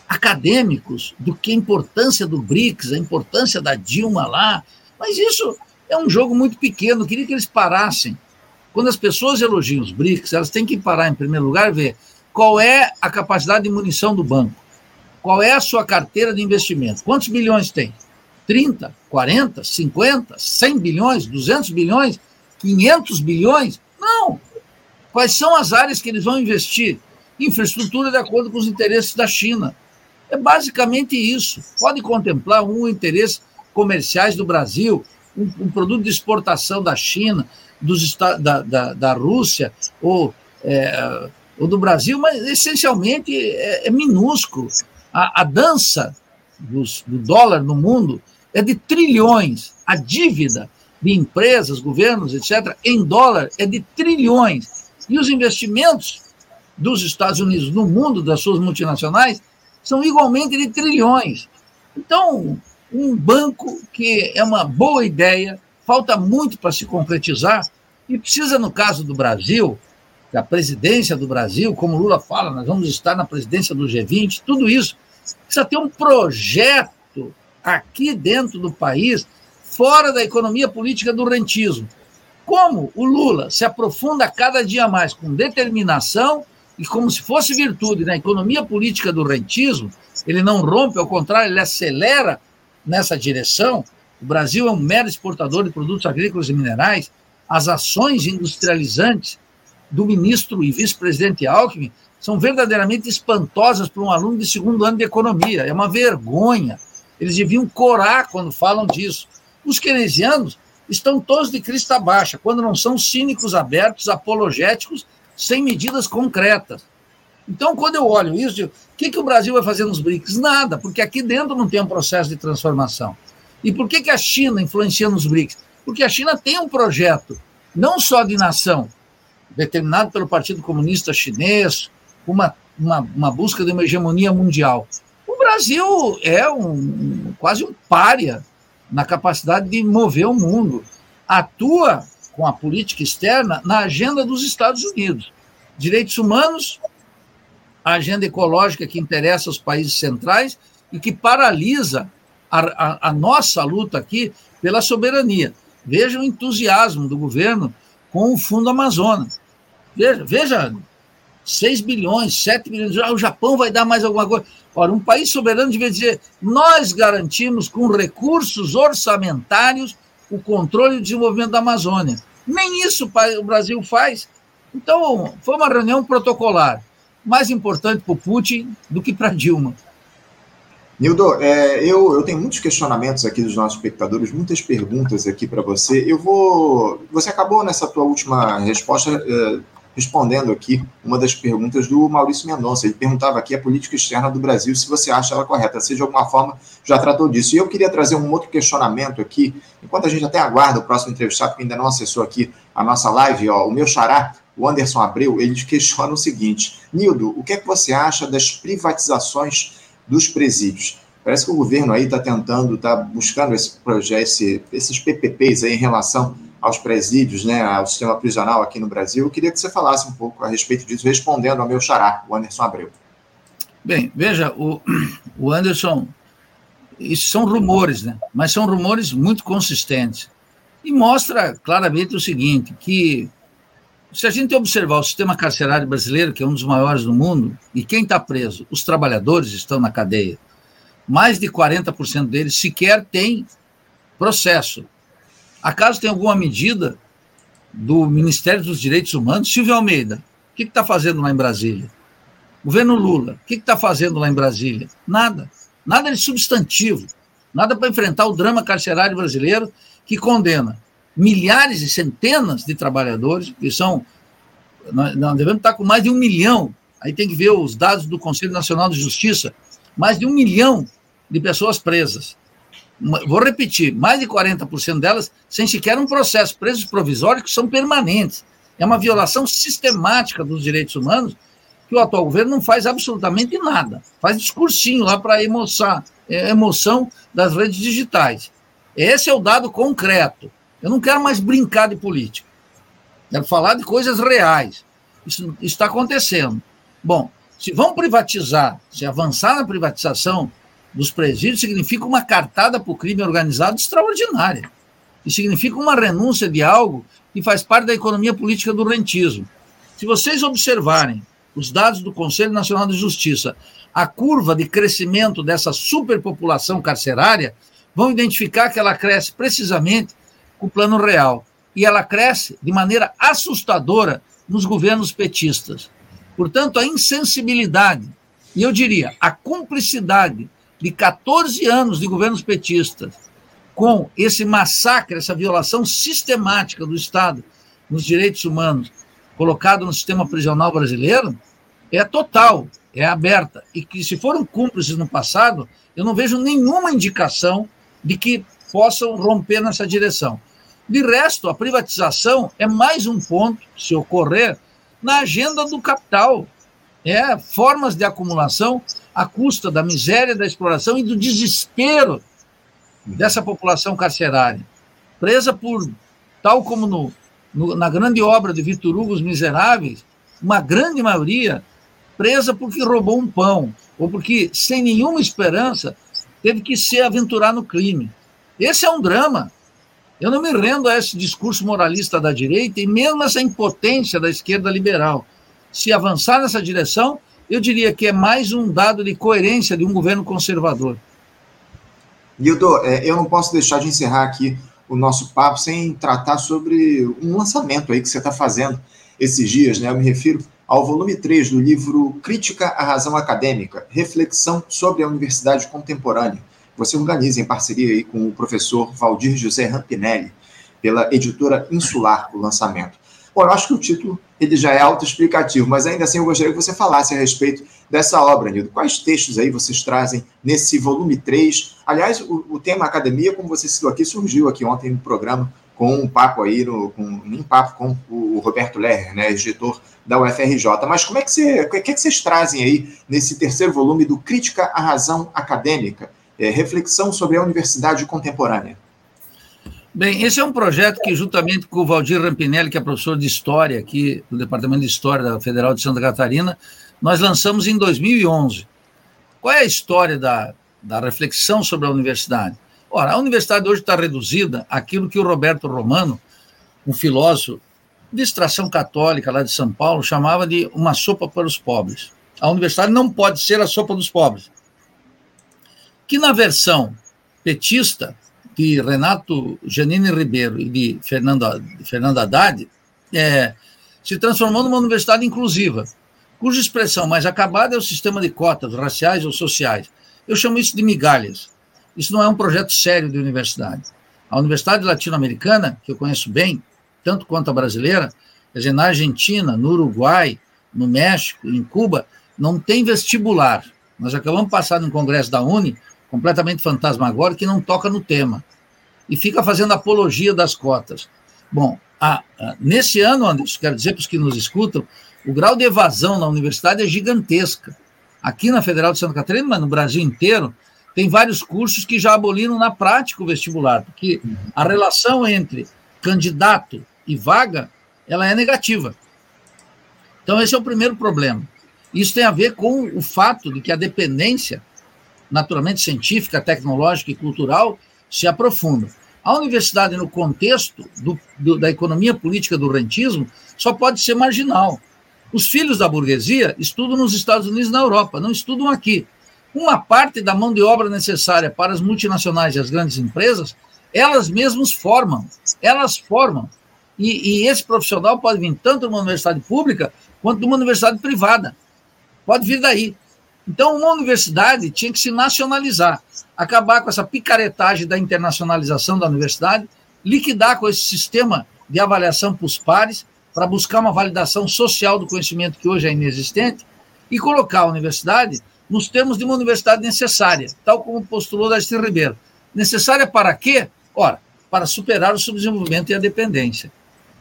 acadêmicos, do que a importância do BRICS, a importância da Dilma lá, mas isso é um jogo muito pequeno. Eu queria que eles parassem quando as pessoas elogiam os BRICS, elas têm que parar, em primeiro lugar, e ver qual é a capacidade de munição do banco, qual é a sua carteira de investimento, quantos bilhões tem? 30, 40, 50, 100 bilhões, 200 bilhões, 500 bilhões? Não! Quais são as áreas que eles vão investir? Infraestrutura de acordo com os interesses da China. É basicamente isso. Pode contemplar um interesse comerciais do Brasil, um, um produto de exportação da China, dos, da, da, da Rússia ou, é, ou do Brasil, mas essencialmente é, é minúsculo. A, a dança dos, do dólar no mundo é de trilhões. A dívida de empresas, governos, etc., em dólar é de trilhões. E os investimentos dos Estados Unidos no mundo, das suas multinacionais, são igualmente de trilhões. Então, um banco que é uma boa ideia, falta muito para se concretizar e precisa, no caso do Brasil, a presidência do Brasil, como Lula fala, nós vamos estar na presidência do G20, tudo isso precisa ter um projeto aqui dentro do país, fora da economia política do rentismo. Como o Lula se aprofunda cada dia mais com determinação e como se fosse virtude na economia política do rentismo, ele não rompe, ao contrário, ele acelera nessa direção, o Brasil é um mero exportador de produtos agrícolas e minerais. As ações industrializantes do ministro e vice-presidente Alckmin são verdadeiramente espantosas para um aluno de segundo ano de economia. É uma vergonha. Eles deviam corar quando falam disso. Os keynesianos estão todos de crista baixa, quando não são cínicos abertos, apologéticos, sem medidas concretas. Então, quando eu olho isso, o que, que o Brasil vai fazer nos BRICS? Nada, porque aqui dentro não tem um processo de transformação. E por que, que a China influencia nos BRICS? Porque a China tem um projeto, não só de nação, determinado pelo Partido Comunista Chinês, uma, uma, uma busca de uma hegemonia mundial. O Brasil é um, quase um pária na capacidade de mover o mundo. Atua com a política externa na agenda dos Estados Unidos. Direitos humanos, a agenda ecológica que interessa aos países centrais e que paralisa a, a, a nossa luta aqui pela soberania. Veja o entusiasmo do governo com o Fundo Amazonas. Veja, veja 6 bilhões, 7 bilhões, ah, o Japão vai dar mais alguma coisa. Ora, um país soberano devia dizer: nós garantimos com recursos orçamentários o controle e o desenvolvimento da Amazônia. Nem isso o Brasil faz. Então, foi uma reunião protocolar, mais importante para o Putin do que para Dilma. Nildo, é, eu, eu tenho muitos questionamentos aqui dos nossos espectadores, muitas perguntas aqui para você. Eu vou. Você acabou nessa tua última resposta é, respondendo aqui uma das perguntas do Maurício Mendonça. Ele perguntava aqui a política externa do Brasil, se você acha ela correta. Você, de alguma forma, já tratou disso. E eu queria trazer um outro questionamento aqui, enquanto a gente até aguarda o próximo entrevistado, porque ainda não acessou aqui a nossa live, ó, o meu xará, o Anderson Abreu, ele questiona o seguinte: Nildo, o que é que você acha das privatizações dos presídios. Parece que o governo aí está tentando, está buscando esse projeto, esse, esses PPPs aí em relação aos presídios, né, ao sistema prisional aqui no Brasil. Eu queria que você falasse um pouco a respeito disso, respondendo ao meu xará, o Anderson Abreu. Bem, veja, o, o Anderson, isso são rumores, né? Mas são rumores muito consistentes. E mostra claramente o seguinte, que se a gente observar o sistema carcerário brasileiro, que é um dos maiores do mundo, e quem está preso? Os trabalhadores estão na cadeia. Mais de 40% deles sequer tem processo. Acaso tem alguma medida do Ministério dos Direitos Humanos? Silvio Almeida, o que está fazendo lá em Brasília? Governo Lula, o que está fazendo lá em Brasília? Nada. Nada de substantivo. Nada para enfrentar o drama carcerário brasileiro que condena milhares e centenas de trabalhadores, que são. Nós, devemos estar com mais de um milhão, aí tem que ver os dados do Conselho Nacional de Justiça, mais de um milhão de pessoas presas. Vou repetir, mais de 40% delas sem sequer um processo, presos provisórios que são permanentes. É uma violação sistemática dos direitos humanos que o atual governo não faz absolutamente nada. Faz discursinho lá para emoção, é, emoção das redes digitais. Esse é o dado concreto. Eu não quero mais brincar de política. Quero falar de coisas reais. Isso está acontecendo. Bom, se vão privatizar, se avançar na privatização dos presídios, significa uma cartada para o crime organizado extraordinária. E significa uma renúncia de algo que faz parte da economia política do rentismo. Se vocês observarem os dados do Conselho Nacional de Justiça, a curva de crescimento dessa superpopulação carcerária, vão identificar que ela cresce precisamente com o plano real. E ela cresce de maneira assustadora nos governos petistas. Portanto, a insensibilidade, e eu diria, a cumplicidade de 14 anos de governos petistas com esse massacre, essa violação sistemática do Estado nos direitos humanos colocado no sistema prisional brasileiro, é total, é aberta. E que, se foram cúmplices no passado, eu não vejo nenhuma indicação de que possam romper nessa direção. De resto, a privatização é mais um ponto, se ocorrer, na agenda do capital. É formas de acumulação à custa da miséria, da exploração e do desespero dessa população carcerária, presa por, tal como no, no, na grande obra de Vitor Hugo, Os Miseráveis, uma grande maioria presa porque roubou um pão, ou porque, sem nenhuma esperança, teve que se aventurar no crime. Esse é um drama. Eu não me rendo a esse discurso moralista da direita e mesmo essa impotência da esquerda liberal. Se avançar nessa direção, eu diria que é mais um dado de coerência de um governo conservador. Guildo, é, eu não posso deixar de encerrar aqui o nosso papo sem tratar sobre um lançamento aí que você está fazendo esses dias, né? Eu me refiro ao volume 3 do livro Crítica à Razão Acadêmica, Reflexão sobre a Universidade Contemporânea você organiza em parceria aí com o professor Valdir José Rampinelli, pela editora Insular, o lançamento. Bom, eu acho que o título ele já é autoexplicativo, mas ainda assim eu gostaria que você falasse a respeito dessa obra, Nildo. Quais textos aí vocês trazem nesse volume 3? Aliás, o, o tema academia, como você citou aqui, surgiu aqui ontem no programa com um papo aí, no, com, um papo com o Roberto Lerner, né, editor da UFRJ. Mas como é que, você, o que, é que vocês trazem aí nesse terceiro volume do Crítica à Razão Acadêmica? é, reflexão sobre a universidade contemporânea. Bem, esse é um projeto que, juntamente com o Valdir Rampinelli, que é professor de História aqui do Departamento de História da Federal de Santa Catarina, nós lançamos em 2011. Qual é a história da, da reflexão sobre a universidade? Ora, a universidade hoje está reduzida àquilo que o Roberto Romano, um filósofo de extração católica lá de São Paulo, chamava de uma sopa para os pobres. A universidade não pode ser a sopa dos pobres. Que na versão petista de Renato Janine Ribeiro e de Fernando Haddad é, se transformou numa universidade inclusiva, cuja expressão mais acabada é o sistema de cotas raciais ou sociais. Eu chamo isso de migalhas. Isso não é um projeto sério de universidade. A Universidade Latino-Americana, que eu conheço bem, tanto quanto a brasileira, quer dizer, na Argentina, no Uruguai, no México, em Cuba, não tem vestibular. Nós acabamos de passar no congresso da Uni, completamente fantasmagórico, que não toca no tema. E fica fazendo apologia das cotas. Bom, a, a, nesse ano, Anderson, quero dizer para os que nos escutam, o grau de evasão na universidade é gigantesca. Aqui na Federal de Santa Catarina, mas no Brasil inteiro, tem vários cursos que já aboliram na prática o vestibular, porque a relação entre candidato e vaga, ela é negativa. Então, esse é o primeiro problema. Isso tem a ver com o fato de que a dependência naturalmente científica, tecnológica e cultural, se aprofunda. A universidade, no contexto do, do, da economia política do rentismo, só pode ser marginal. Os filhos da burguesia estudam nos Estados Unidos e na Europa, não estudam aqui. Uma parte da mão de obra necessária para as multinacionais e as grandes empresas, elas mesmas formam. Elas formam. E, e esse profissional pode vir tanto de uma universidade pública quanto de uma universidade privada. Pode vir daí. Então, uma universidade tinha que se nacionalizar, acabar com essa picaretagem da internacionalização da universidade, liquidar com esse sistema de avaliação para os pares, para buscar uma validação social do conhecimento que hoje é inexistente, e colocar a universidade nos termos de uma universidade necessária, tal como postulou Darcy Ribeiro. Necessária para quê? Ora, para superar o subdesenvolvimento e a dependência.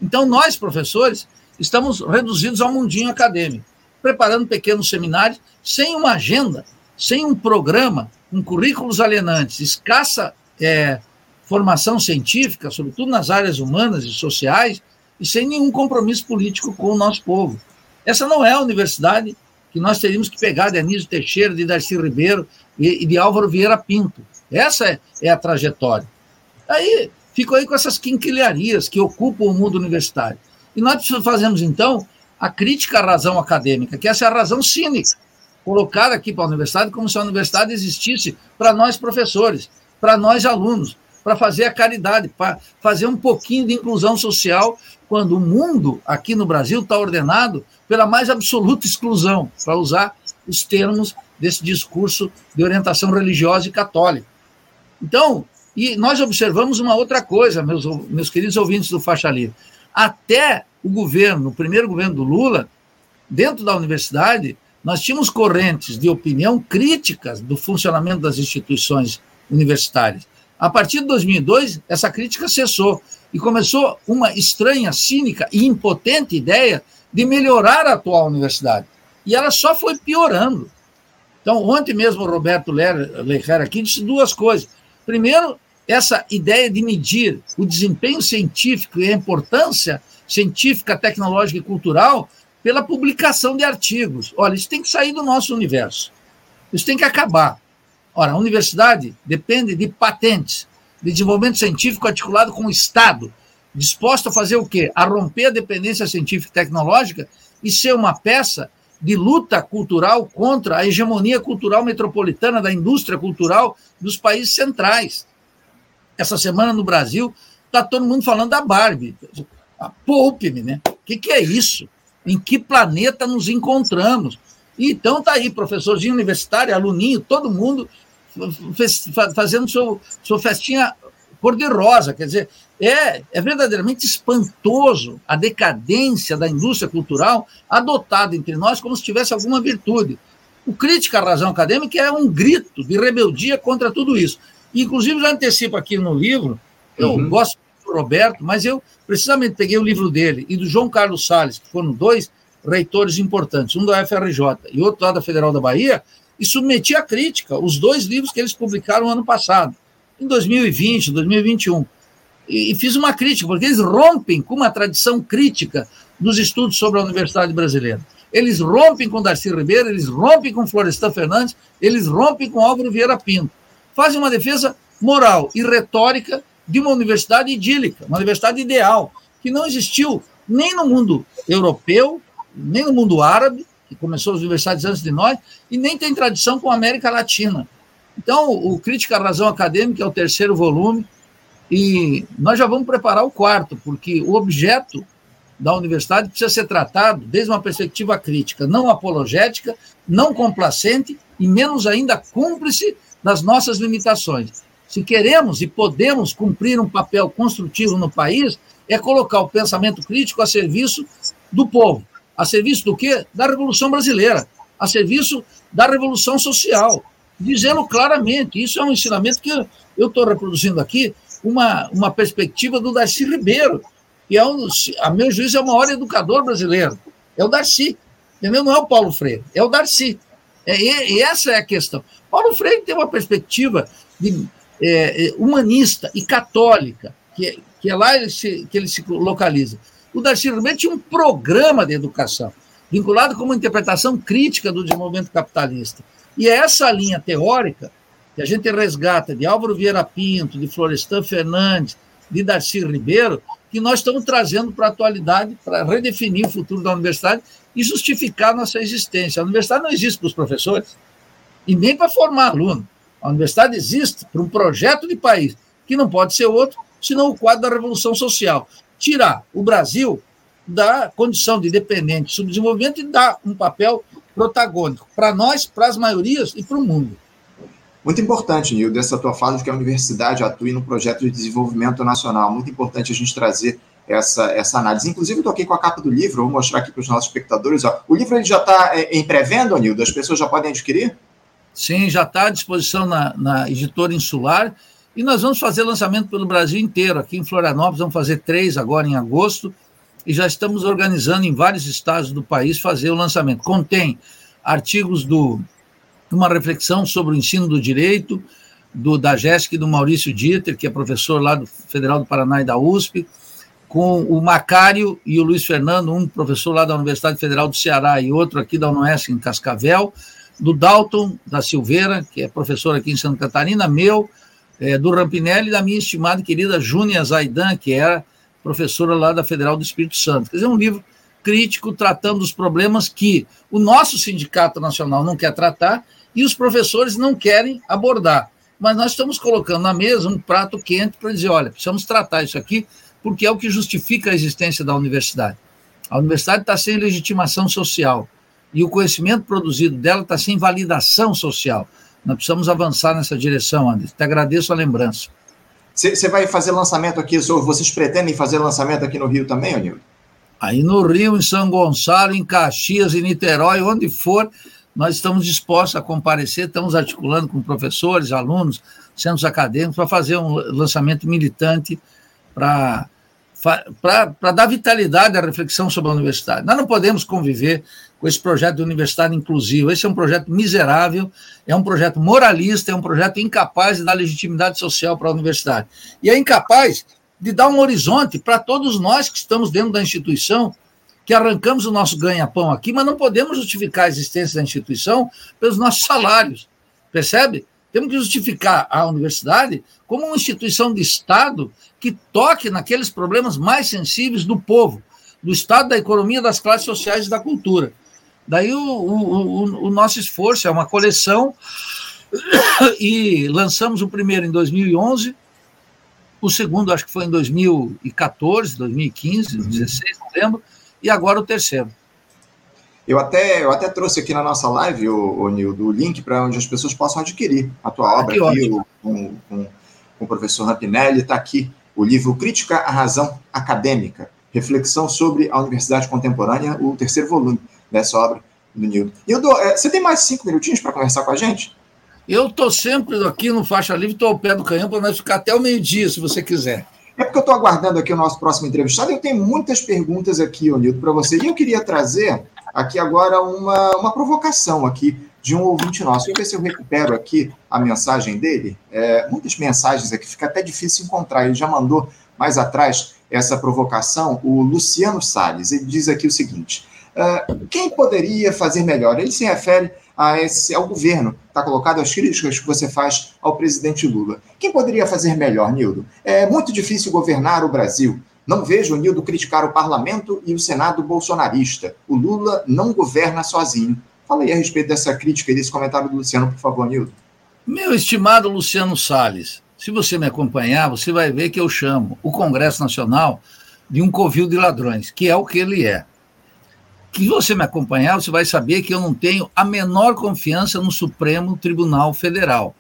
Então, nós, professores, estamos reduzidos ao mundinho acadêmico preparando pequenos seminários, sem uma agenda, sem um programa, com currículos alienantes, escassa é, formação científica, sobretudo nas áreas humanas e sociais, e sem nenhum compromisso político com o nosso povo. Essa não é a universidade que nós teríamos que pegar de Anísio Teixeira, de Darcy Ribeiro e de Álvaro Vieira Pinto. Essa é, é a trajetória. Aí fico aí com essas quinquilharias que ocupam o mundo universitário. E nós fazemos, então, a crítica à razão acadêmica, que essa é a razão cínica, colocada aqui para a universidade como se a universidade existisse para nós professores, para nós alunos, para fazer a caridade, para fazer um pouquinho de inclusão social, quando o mundo aqui no Brasil está ordenado pela mais absoluta exclusão, para usar os termos desse discurso de orientação religiosa e católica. Então, e nós observamos uma outra coisa, meus, meus queridos ouvintes do Faixa Livre. Até o governo, o primeiro governo do Lula, dentro da universidade, nós tínhamos correntes de opinião críticas do funcionamento das instituições universitárias. A partir de 2002, essa crítica cessou e começou uma estranha, cínica e impotente ideia de melhorar a atual universidade. E ela só foi piorando. Então, ontem mesmo o Roberto Lerrer aqui disse duas coisas. Primeiro, essa ideia de medir o desempenho científico e a importância científica, tecnológica e cultural pela publicação de artigos. Olha, isso tem que sair do nosso universo. Isso tem que acabar. Ora, a universidade depende de patentes, de desenvolvimento científico articulado com o Estado, disposto a fazer o quê? A romper a dependência científica e tecnológica e ser uma peça de luta cultural contra a hegemonia cultural metropolitana da indústria cultural dos países centrais. Essa semana no Brasil está todo mundo falando da Barbie. Ah, poupe-me, né? O que, que é isso? Em que planeta nos encontramos? Então tá aí, professorzinho universitário, aluninho, todo mundo fazendo seu, sua festinha cor-de-rosa. Quer dizer, é, é verdadeiramente espantoso a decadência da indústria cultural adotada entre nós como se tivesse alguma virtude. O crítica à razão acadêmica é um grito de rebeldia contra tudo isso. Inclusive, já antecipo aqui no livro, eu uhum. gosto do Roberto, mas eu precisamente peguei o livro dele e do João Carlos Salles, que foram dois reitores importantes, um da FRJ e outro lá da Federal da Bahia, e submeti à crítica os dois livros que eles publicaram ano passado, em 2020, 2021. E, e fiz uma crítica, porque eles rompem com uma tradição crítica dos estudos sobre a Universidade Brasileira. Eles rompem com Darcy Ribeiro, eles rompem com Florestan Fernandes, eles rompem com Álvaro Vieira Pinto. Fazem uma defesa moral e retórica de uma universidade idílica, uma universidade ideal, que não existiu nem no mundo europeu, nem no mundo árabe, que começou as universidades antes de nós, e nem tem tradição com a América Latina. Então, o Crítica à Razão Acadêmica é o terceiro volume, e nós já vamos preparar o quarto, porque o objeto da universidade precisa ser tratado desde uma perspectiva crítica, não apologética, não complacente e menos ainda cúmplice das nossas limitações. Se queremos e podemos cumprir um papel construtivo no país, é colocar o pensamento crítico a serviço do povo. A serviço do quê? Da Revolução Brasileira. A serviço da Revolução Social. Dizê-lo claramente. Isso é um ensinamento que eu estou reproduzindo aqui, uma, uma perspectiva do Darcy Ribeiro, que é, um, a meu juízo, é o maior educador brasileiro. É o Darcy. Entendeu? Não é o Paulo Freire, é o Darcy. É, e, e essa é a questão. Paulo Freire tem uma perspectiva de, é, é humanista e católica, que, que é lá ele se, que ele se localiza. O Darcy Ribeiro tinha um programa de educação, vinculado com uma interpretação crítica do desenvolvimento capitalista. E é essa linha teórica que a gente resgata de Álvaro Vieira Pinto, de Florestan Fernandes, de Darcy Ribeiro, que nós estamos trazendo para a atualidade, para redefinir o futuro da universidade e justificar nossa existência. A universidade não existe para os professores e nem para formar aluno. A universidade existe para um projeto de país, que não pode ser outro, senão o quadro da revolução social. Tirar o Brasil da condição de dependente subdesenvolvimento e dar um papel protagônico para nós, para as maiorias e para o mundo. Muito importante, Nil, dessa tua fala de que a universidade atue no projeto de desenvolvimento nacional. Muito importante a gente trazer essa, essa análise. Inclusive, eu aqui com a capa do livro, vou mostrar aqui para os nossos espectadores. Ó. O livro ele já está é, em pré-venda, Nildo? As pessoas já podem adquirir? Sim, já está à disposição na, na editora Insular. E nós vamos fazer lançamento pelo Brasil inteiro. Aqui em Florianópolis, vamos fazer três agora em agosto. E já estamos organizando em vários estados do país fazer o lançamento. Contém artigos do uma reflexão sobre o ensino do direito, do, da Jéssica e do Maurício Dieter, que é professor lá do Federal do Paraná e da USP, com o Macário e o Luiz Fernando, um professor lá da Universidade Federal do Ceará e outro aqui da UNOES em Cascavel, do Dalton da Silveira, que é professor aqui em Santa Catarina, meu, é, do Rampinelli e da minha estimada e querida Júnia Zaidan, que era professora lá da Federal do Espírito Santo. Quer dizer, um livro crítico tratando dos problemas que o nosso sindicato nacional não quer tratar e os professores não querem abordar. Mas nós estamos colocando na mesa um prato quente para dizer: olha, precisamos tratar isso aqui, porque é o que justifica a existência da universidade. A universidade está sem legitimação social e o conhecimento produzido dela está sem validação social. Nós precisamos avançar nessa direção, Anderson. Te agradeço a lembrança. Você vai fazer lançamento aqui, vocês pretendem fazer lançamento aqui no Rio também, Anildo? Aí no Rio, em São Gonçalo, em Caxias, em Niterói, onde for, nós estamos dispostos a comparecer, estamos articulando com professores, alunos, centros acadêmicos, para fazer um lançamento militante para para dar vitalidade à reflexão sobre a universidade. Nós não podemos conviver com esse projeto de universidade inclusiva. Esse é um projeto miserável, é um projeto moralista, é um projeto incapaz de dar legitimidade social para a universidade. E é incapaz de dar um horizonte para todos nós que estamos dentro da instituição que arrancamos o nosso ganha-pão aqui, mas não podemos justificar a existência da instituição pelos nossos salários. Percebe? Temos que justificar a universidade como uma instituição de Estado que toque naqueles problemas mais sensíveis do povo, do Estado, da economia, das classes sociais e da cultura. Daí o, o, o nosso esforço é uma coleção e lançamos o primeiro em 2011, o segundo acho que foi em 2014, 2015, 2016, não lembro, e agora o terceiro. Eu até, eu até trouxe aqui na nossa live, o, o Nildo, o link para onde as pessoas possam adquirir a tua obra ah, aqui, o, com, com, com, o professor Rampinelli. Está aqui o livro Crítica à Razão Acadêmica, Reflexão sobre a Universidade Contemporânea, o terceiro volume dessa obra do Nildo. Nildo, é, você tem mais cinco minutinhos para conversar com a gente? Eu estou sempre aqui no Faixa Livre, estou ao pé do canhão para nós ficar até o meio-dia, se você quiser. É porque eu estou aguardando aqui o nosso próximo entrevistado. Eu tenho muitas perguntas aqui, Onildo, para você. E eu queria trazer aqui agora uma, uma provocação aqui de um ouvinte nosso. Deixa eu ver se eu recupero aqui a mensagem dele. É, muitas mensagens aqui, fica até difícil encontrar. Ele já mandou mais atrás essa provocação, o Luciano Salles. Ele diz aqui o seguinte: uh, quem poderia fazer melhor? Ele se refere a esse, ao governo, está colocado as críticas que você faz ao presidente Lula. Quem poderia fazer melhor, Nildo? É muito difícil governar o Brasil. Não vejo o Nildo criticar o parlamento e o Senado bolsonarista. O Lula não governa sozinho. Fala aí a respeito dessa crítica e desse comentário do Luciano, por favor, Nildo. Meu estimado Luciano Salles, se você me acompanhar, você vai ver que eu chamo o Congresso Nacional de um covil de ladrões, que é o que ele é. Que você me acompanhar, você vai saber que eu não tenho a menor confiança no Supremo Tribunal Federal.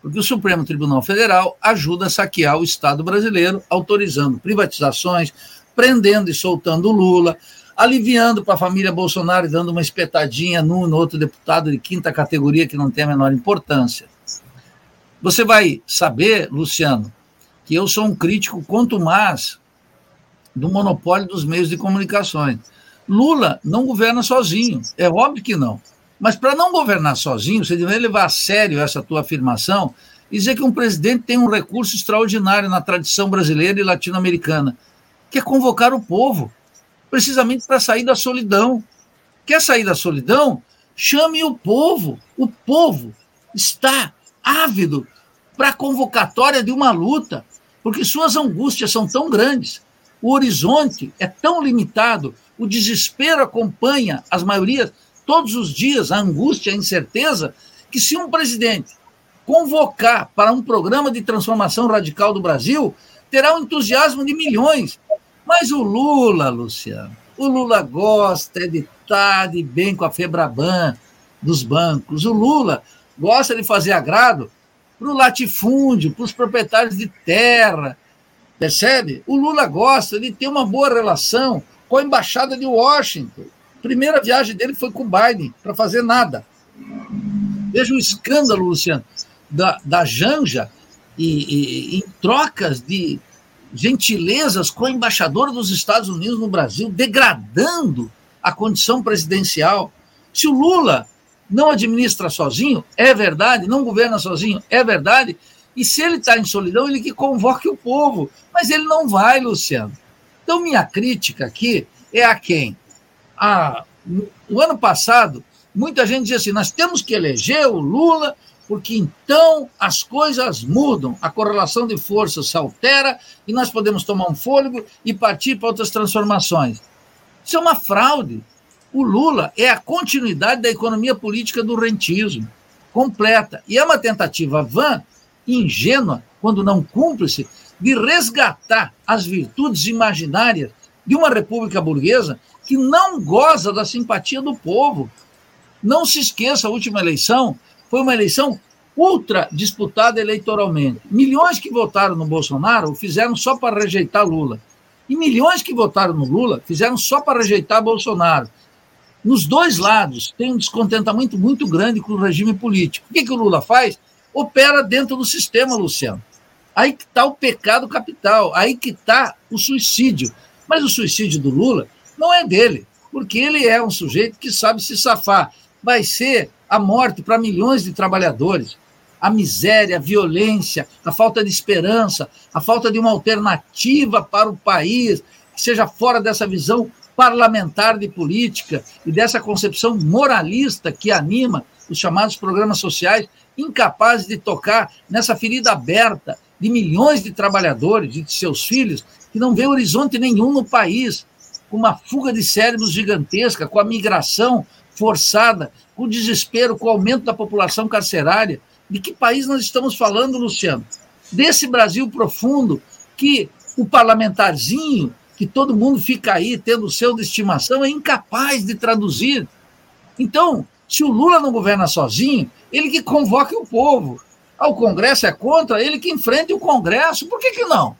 Porque o Supremo Tribunal Federal ajuda a saquear o Estado brasileiro, autorizando privatizações, prendendo e soltando Lula, aliviando para a família Bolsonaro e dando uma espetadinha num no outro deputado de quinta categoria que não tem a menor importância. Você vai saber, Luciano, que eu sou um crítico quanto mais do monopólio dos meios de comunicações. Lula não governa sozinho, é óbvio que não. Mas para não governar sozinho, você deve levar a sério essa tua afirmação e dizer que um presidente tem um recurso extraordinário na tradição brasileira e latino-americana, que é convocar o povo, precisamente para sair da solidão. Quer sair da solidão? Chame o povo. O povo está ávido para a convocatória de uma luta, porque suas angústias são tão grandes, o horizonte é tão limitado, o desespero acompanha as maiorias todos os dias, a angústia, a incerteza, que se um presidente convocar para um programa de transformação radical do Brasil, terá um entusiasmo de milhões. Mas o Lula, Luciano, o Lula gosta de estar de bem com a Febraban dos bancos. O Lula gosta de fazer agrado para o latifúndio, para os proprietários de terra. Percebe? O Lula gosta de ter uma boa relação com a embaixada de Washington. primeira viagem dele foi com o Biden, para fazer nada. Veja o escândalo, Luciano, da, da Janja e, e, em trocas de gentilezas com a embaixadora dos Estados Unidos no Brasil, degradando a condição presidencial. Se o Lula não administra sozinho, é verdade, não governa sozinho, é verdade. E se ele está em solidão, ele que convoque o povo. Mas ele não vai, Luciano. Então, minha crítica aqui é a quem? A, o ano passado, muita gente dizia assim: nós temos que eleger o Lula, porque então as coisas mudam, a correlação de forças se altera e nós podemos tomar um fôlego e partir para outras transformações. Isso é uma fraude. O Lula é a continuidade da economia política do rentismo, completa. E é uma tentativa vã, ingênua, quando não cúmplice, de resgatar as virtudes imaginárias de uma república burguesa que não goza da simpatia do povo. Não se esqueça, a última eleição foi uma eleição ultra disputada eleitoralmente. Milhões que votaram no Bolsonaro fizeram só para rejeitar Lula. E milhões que votaram no Lula fizeram só para rejeitar Bolsonaro. Nos dois lados tem um descontentamento muito grande com o regime político. O que, que o Lula faz? Opera dentro do sistema, Luciano. Aí que está o pecado capital, aí que está o suicídio. Mas o suicídio do Lula não é dele, porque ele é um sujeito que sabe se safar. Vai ser a morte para milhões de trabalhadores. A miséria, a violência, a falta de esperança, a falta de uma alternativa para o país que seja fora dessa visão parlamentar de política e dessa concepção moralista que anima os chamados programas sociais, incapazes de tocar nessa ferida aberta de milhões de trabalhadores de seus filhos que não vê horizonte nenhum no país, com uma fuga de cérebros gigantesca, com a migração forçada, com o desespero, com o aumento da população carcerária. De que país nós estamos falando, Luciano? Desse Brasil profundo que o parlamentarzinho que todo mundo fica aí tendo o seu de estimação, é incapaz de traduzir. Então, se o Lula não governa sozinho, ele que convoque o povo. Ah, o Congresso é contra, ele que enfrente o Congresso. Por que, que não?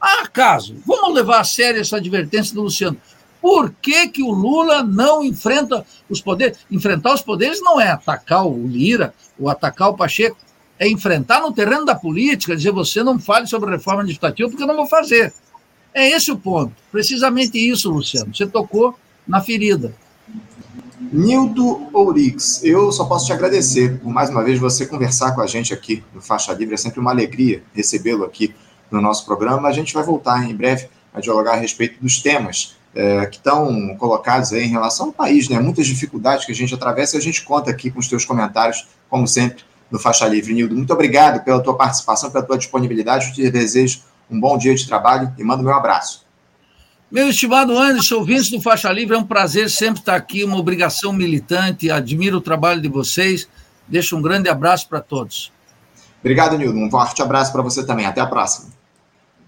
Ah, acaso, vamos levar a sério essa advertência do Luciano. Por que, que o Lula não enfrenta os poderes? Enfrentar os poderes não é atacar o Lira ou atacar o Pacheco, é enfrentar no terreno da política, dizer você não fale sobre reforma legislativa porque eu não vou fazer. É esse o ponto. Precisamente isso, Luciano. Você tocou na ferida. Nildo Ourix, eu só posso te agradecer por mais uma vez você conversar com a gente aqui no Faixa Livre. É sempre uma alegria recebê-lo aqui no nosso programa. A gente vai voltar em breve a dialogar a respeito dos temas é, que estão colocados aí em relação ao país, né? Muitas dificuldades que a gente atravessa e a gente conta aqui com os teus comentários, como sempre, no Faixa Livre. Nildo, muito obrigado pela tua participação, pela tua disponibilidade. Eu te desejo um bom dia de trabalho e mando meu abraço. Meu estimado Anderson, ouvintes do Faixa Livre, é um prazer sempre estar aqui, uma obrigação militante, admiro o trabalho de vocês, deixo um grande abraço para todos. Obrigado, Nildo, um forte abraço para você também, até a próxima.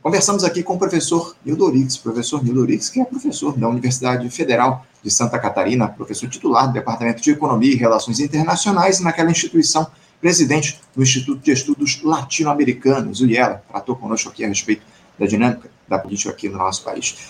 Conversamos aqui com o professor Nildo Orix, professor Nildo Orix, que é professor da Universidade Federal de Santa Catarina, professor titular do Departamento de Economia e Relações Internacionais naquela instituição, presidente do Instituto de Estudos Latino-Americanos, o IELA, tratou conosco aqui a respeito da dinâmica da política aqui no nosso país.